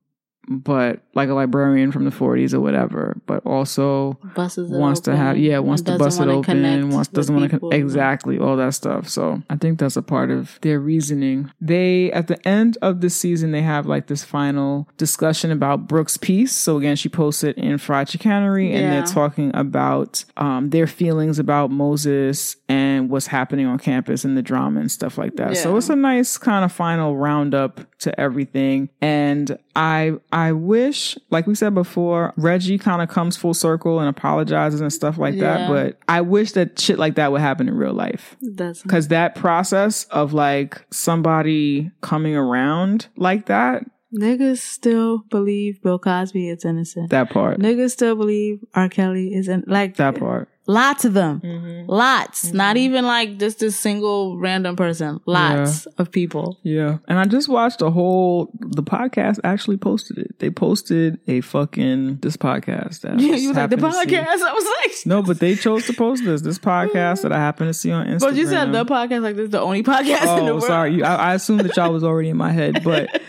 but like a librarian from the 40s or whatever, but also Buses wants to have yeah wants to bust it open wants doesn't want to people. exactly all that stuff. So i think that's a part of their reasoning. They at the end of the season they have like this final discussion about brooke's piece. So again she posted in fried chicanery and Yeah. they're talking about um, their feelings about moses and what's happening on campus and the drama and stuff like that. So it's a nice kind of final roundup to everything. And i i wish like we said before reggie kind of comes full circle and apologizes and stuff like that but i wish that shit like that would happen in real life. Because that process of like somebody coming around like that. Niggas still believe Bill Cosby is innocent. that part. Niggas still believe R. Kelly is in like that part Lots of them. Mm-hmm. Lots. Not even like just this single random person. Lots of people. Yeah. And I just watched a whole the podcast actually posted it. They posted a fucking this podcast that Yeah, <laughs> you was like the see. podcast. <laughs> I was like, No, but they chose to post this. This podcast that I happen to see on Instagram. but you said the podcast like this is the only <laughs> podcast in the Oh, world. sorry. I, I assumed that y'all was already in my head, but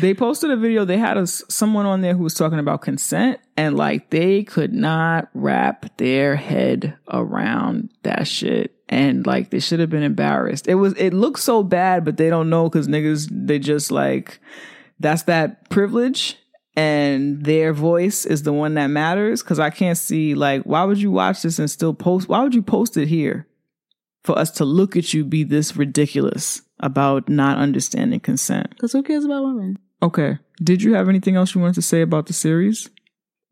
they posted a video. They had a, someone on there who was talking about consent, and like they could not wrap their head around that shit. And like they should have been embarrassed. It was. It looked so bad, but they don't know because niggas. They just like that's that privilege. And their voice is the one that matters. Cause I can't see, like, why would you watch this and still post? Why would you post it here? for us to look at you be this ridiculous about not understanding consent. Because who cares about women? Okay. Did you have anything else you wanted to say about the series?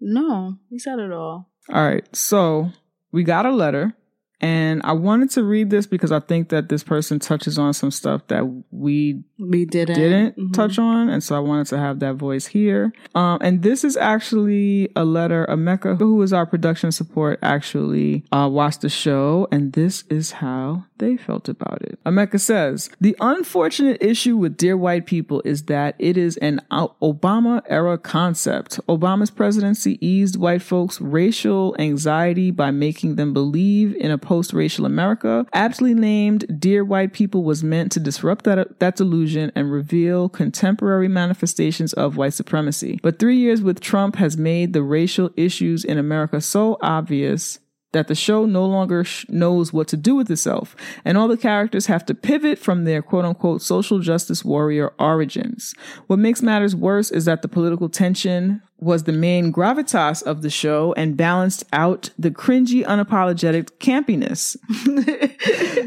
No, you said it all. All right. So we got a letter and I wanted to read this because I think that this person touches on some stuff that we We didn't. didn't Mhm. touch on, and so I wanted to have that voice here. Um, and this is actually a letter. Emeka, who is our production support, actually uh, watched the show, and this is how they felt about it. Emeka says the unfortunate issue with Dear White People is that it is an Obama era concept. Obama's presidency eased white folks' racial anxiety by making them believe in a post-racial America. Aptly named Dear White People was meant to disrupt that, that delusion and reveal contemporary manifestations of white supremacy. But three years with Trump has made the racial issues in America so obvious that the show no longer sh- knows what to do with itself, and all the characters have to pivot from their quote unquote social justice warrior origins. What makes matters worse is that the political tension was the main gravitas of the show and balanced out the cringy, unapologetic campiness.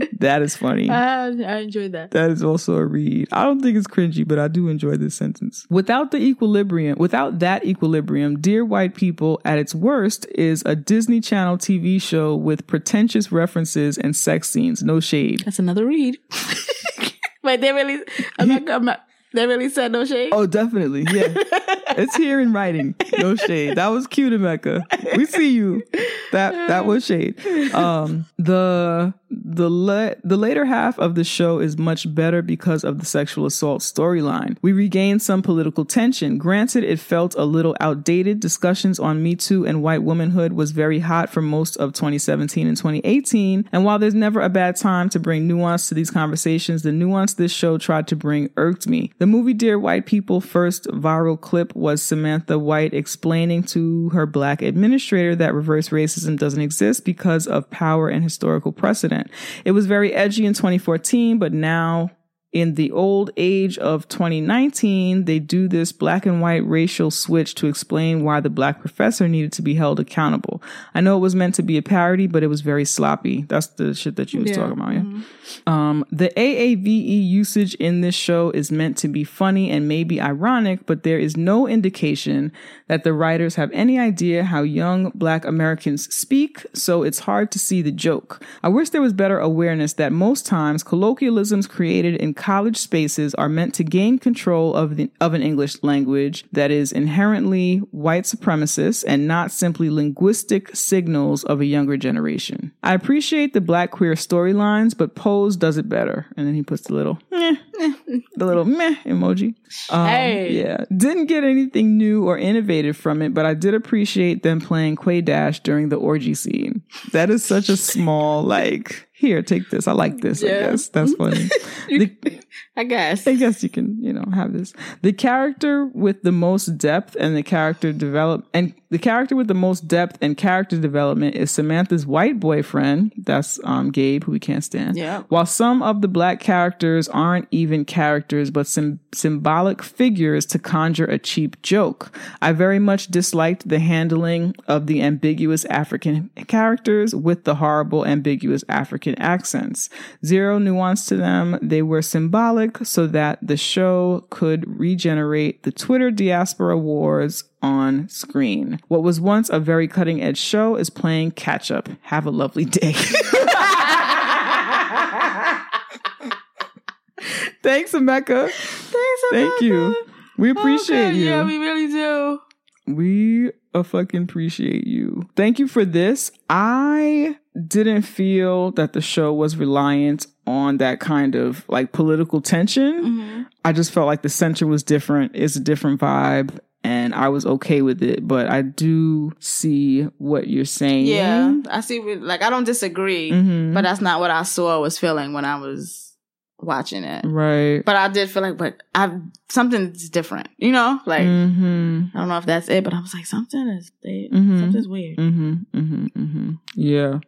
<laughs> that is funny. I, I enjoyed that. That is also a read. I don't think it's cringy, but I do enjoy this sentence. Without the equilibrium, without that equilibrium, Dear White People at its worst is a Disney Channel TV show with pretentious references and sex scenes. No shade. That's another read. Wait, they really. I'm not, <laughs> I'm not, They really said no shade. Oh, definitely. Yeah. <laughs> it's here in writing. No shade. That was cute, Emeka. We see you. That that was shade. Um the the le- the later half of the show is much better because of the sexual assault storyline. We regained some political tension. Granted, it felt a little outdated. Discussions on Me Too and white womanhood was very hot for most of 2017 and 2018. And while there's never a bad time to bring nuance to these conversations, the nuance this show tried to bring irked me. The movie Dear White People first viral clip was Samantha White explaining to her black administrator that reverse racism doesn't exist because of power and historical precedent. It was very edgy in 2014, but now in the old age of 2019, they do this black and white racial switch to explain why the black professor needed to be held accountable. I know it was meant to be a parody, but it was very sloppy. That's the shit that you was Yeah. talking about, yeah. Um, the AAVE usage in this show is meant to be funny and maybe ironic, but there is no indication that the writers have any idea how young black Americans speak, so it's hard to see the joke. I wish there was better awareness that most times colloquialisms created in college spaces are meant to gain control of the, of an English language that is inherently white supremacist and not simply linguistic signals of a younger generation. I appreciate the black queer storylines, but Pose does it better. And then he puts the little meh, the little meh emoji. Um, Hey. Yeah. Didn't get anything new or innovative from it, but I did appreciate them playing Quay Dash during the orgy scene. That is such a small, like, here, take this. I like this, I guess. That's funny. <laughs> The- I guess. I guess you can, you know, have this. The character with the most depth and the character develop and the character with the most depth and character development is Samantha's white boyfriend. That's um Gabe, who we can't stand. Yeah. While some of the black characters aren't even characters, but some symbolic figures to conjure a cheap joke. I very much disliked the handling of the ambiguous African characters with the horrible ambiguous African accents. Zero nuance to them. They were symbolic so that the show could regenerate the Twitter diaspora wars on screen. What was once a very cutting edge show is playing catch up. Have a lovely day. <laughs> Thanks, Emeka. Thanks, Thank you. We appreciate Okay, you. Yeah, we really do. We a fucking appreciate you. Thank you for this. I didn't feel that the show was reliant on that kind of like political tension. Mm-hmm. I just felt like the center was different. It's a different vibe. And I was okay with it, but I do see what you're saying. Yeah, I see. what- Like, I don't disagree, Mhm. but that's not what I saw was feeling when I was watching it. right. But I did feel like, but I something's different. You know, like mm-hmm. I don't know if that's it, but I was like, something is they, Mhm. something's weird. Mm-hmm. Mm-hmm. Mm-hmm. Yeah.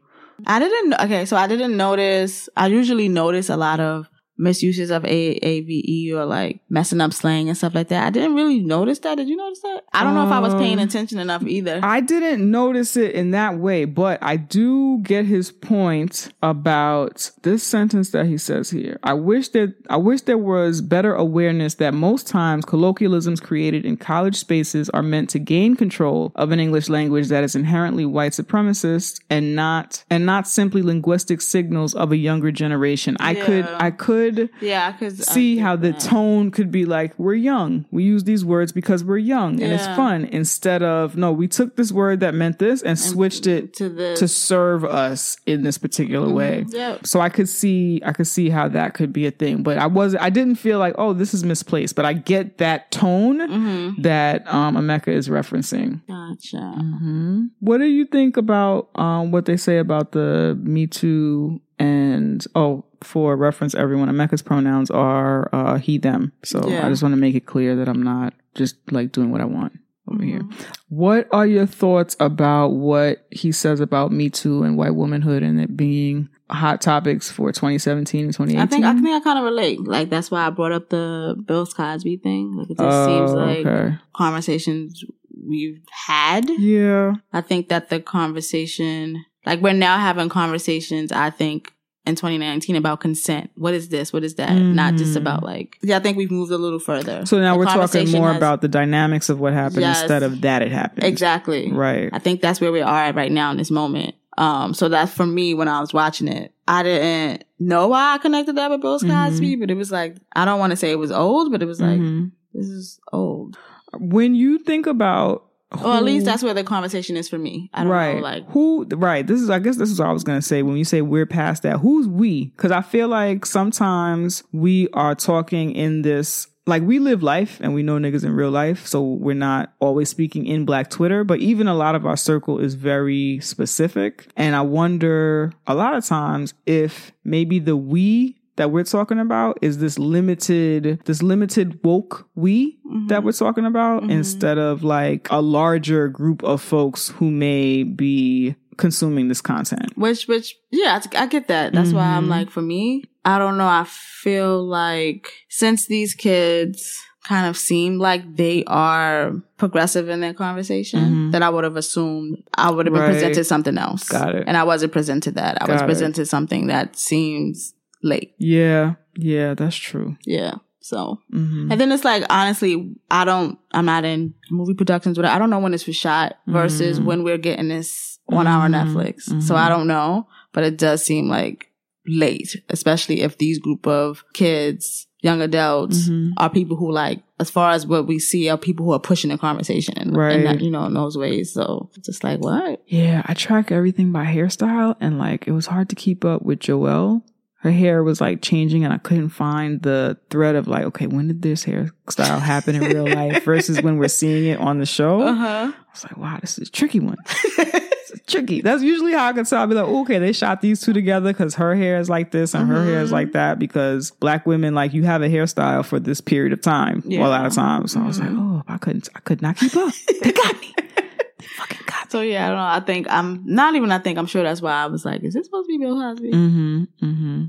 I didn't. Okay, so I didn't notice. I usually notice a lot of misuses of AAVE or like messing up slang and stuff like that. I didn't really notice that. Did you notice that? I don't know if I was paying Um, attention enough either. I didn't notice it in that way, but I do get his point about this sentence that he says here. I wish that I wish there was better awareness that most times colloquialisms created in college spaces are meant to gain control of an English language that is inherently white supremacist and not and not simply linguistic signals of a younger generation. I could I could yeah, because see how the tone could be like, we're young. We use these words because we're young and it's fun instead of, no, we took this word that meant this and switched it to the to serve us in this particular way. Yep. So I could see, I could see how that could be a thing, but I wasn't, I didn't feel like, oh, this is misplaced, but I get that tone Mm-hmm. that, um, Emeka is referencing. Gotcha. hmm What do you think about, um, what they say about the Me Too and, oh, for reference, everyone, Emeka's pronouns are, uh, he, them. So Yeah. I just want to make it clear that I'm not just like doing what I want over here. Mm-hmm. What are your thoughts about what he says about Me Too and white womanhood and it being hot topics for 2017 and 2018? I think I think I kind of relate. Like that's why I brought up the Bill Cosby thing. Like it just seems Oh, like okay. conversations we've had. Yeah. I think that the conversation, like we're now having conversations. I think in 2019 about consent. What is this? What is that? Not just Mhm. about like. Yeah, I think we've moved a little further. So now The we're talking more has- about the dynamics of what happened Yes. instead of that it happened. exactly. Right. I think that's where we are at right now in this moment. Um, so that's for me when I was watching it. I didn't know why I connected that with Bill Cosby, but it was like I don't want to say it was old, but it was like Mhm. this is old. When you think about Or at least that's where the conversation is for me. I don't right. know, like who right. This is I guess this is what I was gonna say when you say we're past that. Who's we? Because I feel like sometimes we are talking in this like we live life and we know niggas in real life, so we're not always speaking in black Twitter, but even a lot of our circle is very specific. And I wonder a lot of times if maybe the we that we're talking about is this limited this limited woke we Mm-hmm. that we're talking about instead of like a larger group of folks who may be consuming this content. Which, which, yeah, I, I get that. That's why I'm Mhm. like, for me, I don't know. I feel like since these kids kind of seem like they are progressive in their conversation, Mhm. that I would have assumed I would have been Right. presented something else. Got it. And I wasn't presented that. I was Got it. presented something that seems late. Yeah, yeah, that's true. Yeah. So, hmm and then it's like, honestly, I don't, I'm not in movie productions, but I don't know when this was shot versus Mhm. when we're getting this on our Mhm. Netflix. So Mhm. I don't know, but it does seem like late, especially if these group of kids, young adults, Mhm. are people who like, as far as what we see, are people who are pushing the conversation Right. that, you know, in those ways. So it's just like, what? Yeah, I track everything by hairstyle and like it was hard to keep up with Joelle. Her hair was like changing and I couldn't find the thread of like, okay, when did this hairstyle happen in real life <laughs> versus when we're seeing it on the show? Uh-huh. I was like, wow, this is a tricky one. It's tricky. That's usually how I can tell. I'll be like, okay, they shot these two together because her hair is like this and her hair is like that because black women, like you have a hairstyle for this period of time. Yeah. A lot of times. So I was like, Mhm. oh, I couldn't, I could not keep up. <laughs> They got me. They fucking got me. So yeah, I don't know. I think I'm not even, I think I'm sure that's why I was like, is this supposed to be Bill Cosby? Mm-hmm. Mm-hmm.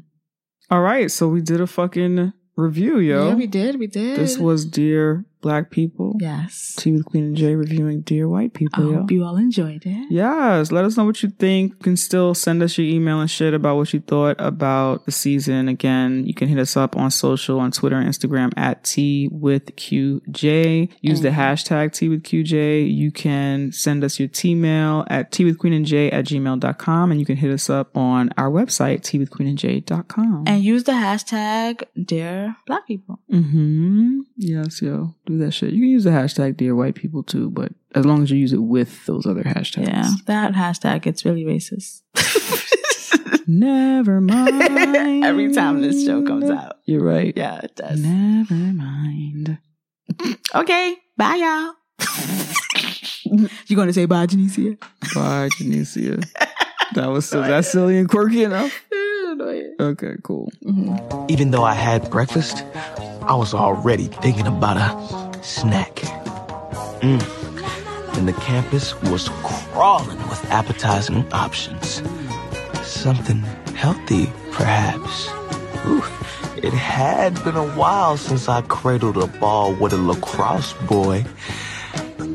All right. So we did a fucking review, yo. Yeah, we did. We did. this was Dear Black People. yes. Tea with Queen and J reviewing Dear White I People, yo. hope you all enjoyed it. Yes, let us know what you think. You can still send us your email and shit about what you thought about the season. Again, you can hit us up on social on Twitter and Instagram at Tea with QJ. Use the Mhm. hashtag Tea with QJ. You can send us your T mail at Tea with Queen and J at gmail.com and you can hit us up on our website, teawithqueenandj.com. And use the hashtag Dear Black People. Mm-hmm. Yes, yo. Do that shit. You can use the hashtag Dear White People too, but as long as you use it with those other hashtags. Yeah, that hashtag it's really racist. <laughs> <laughs> Never mind. Every time this show comes out. You're right. Yeah, it does. Never mind. <laughs> Okay, bye y'all. you gonna say bye, Janicia? Bye, Janicia. That was so that silly and quirky enough. Annoying. Okay, cool. Even though I had breakfast, I was already thinking about a snack. Mm. And the campus was crawling with appetizing options. Something healthy, perhaps. Ooh, it had been a while since I cradled a ball with a lacrosse boy.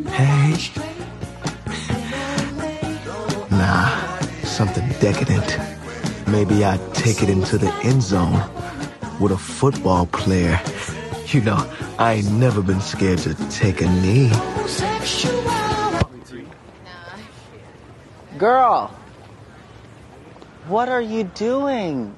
Hey. Nah, something decadent. Maybe I'd take it into the end zone with a football player. You know, I ain't never been scared to take a knee. Girl, what are you doing?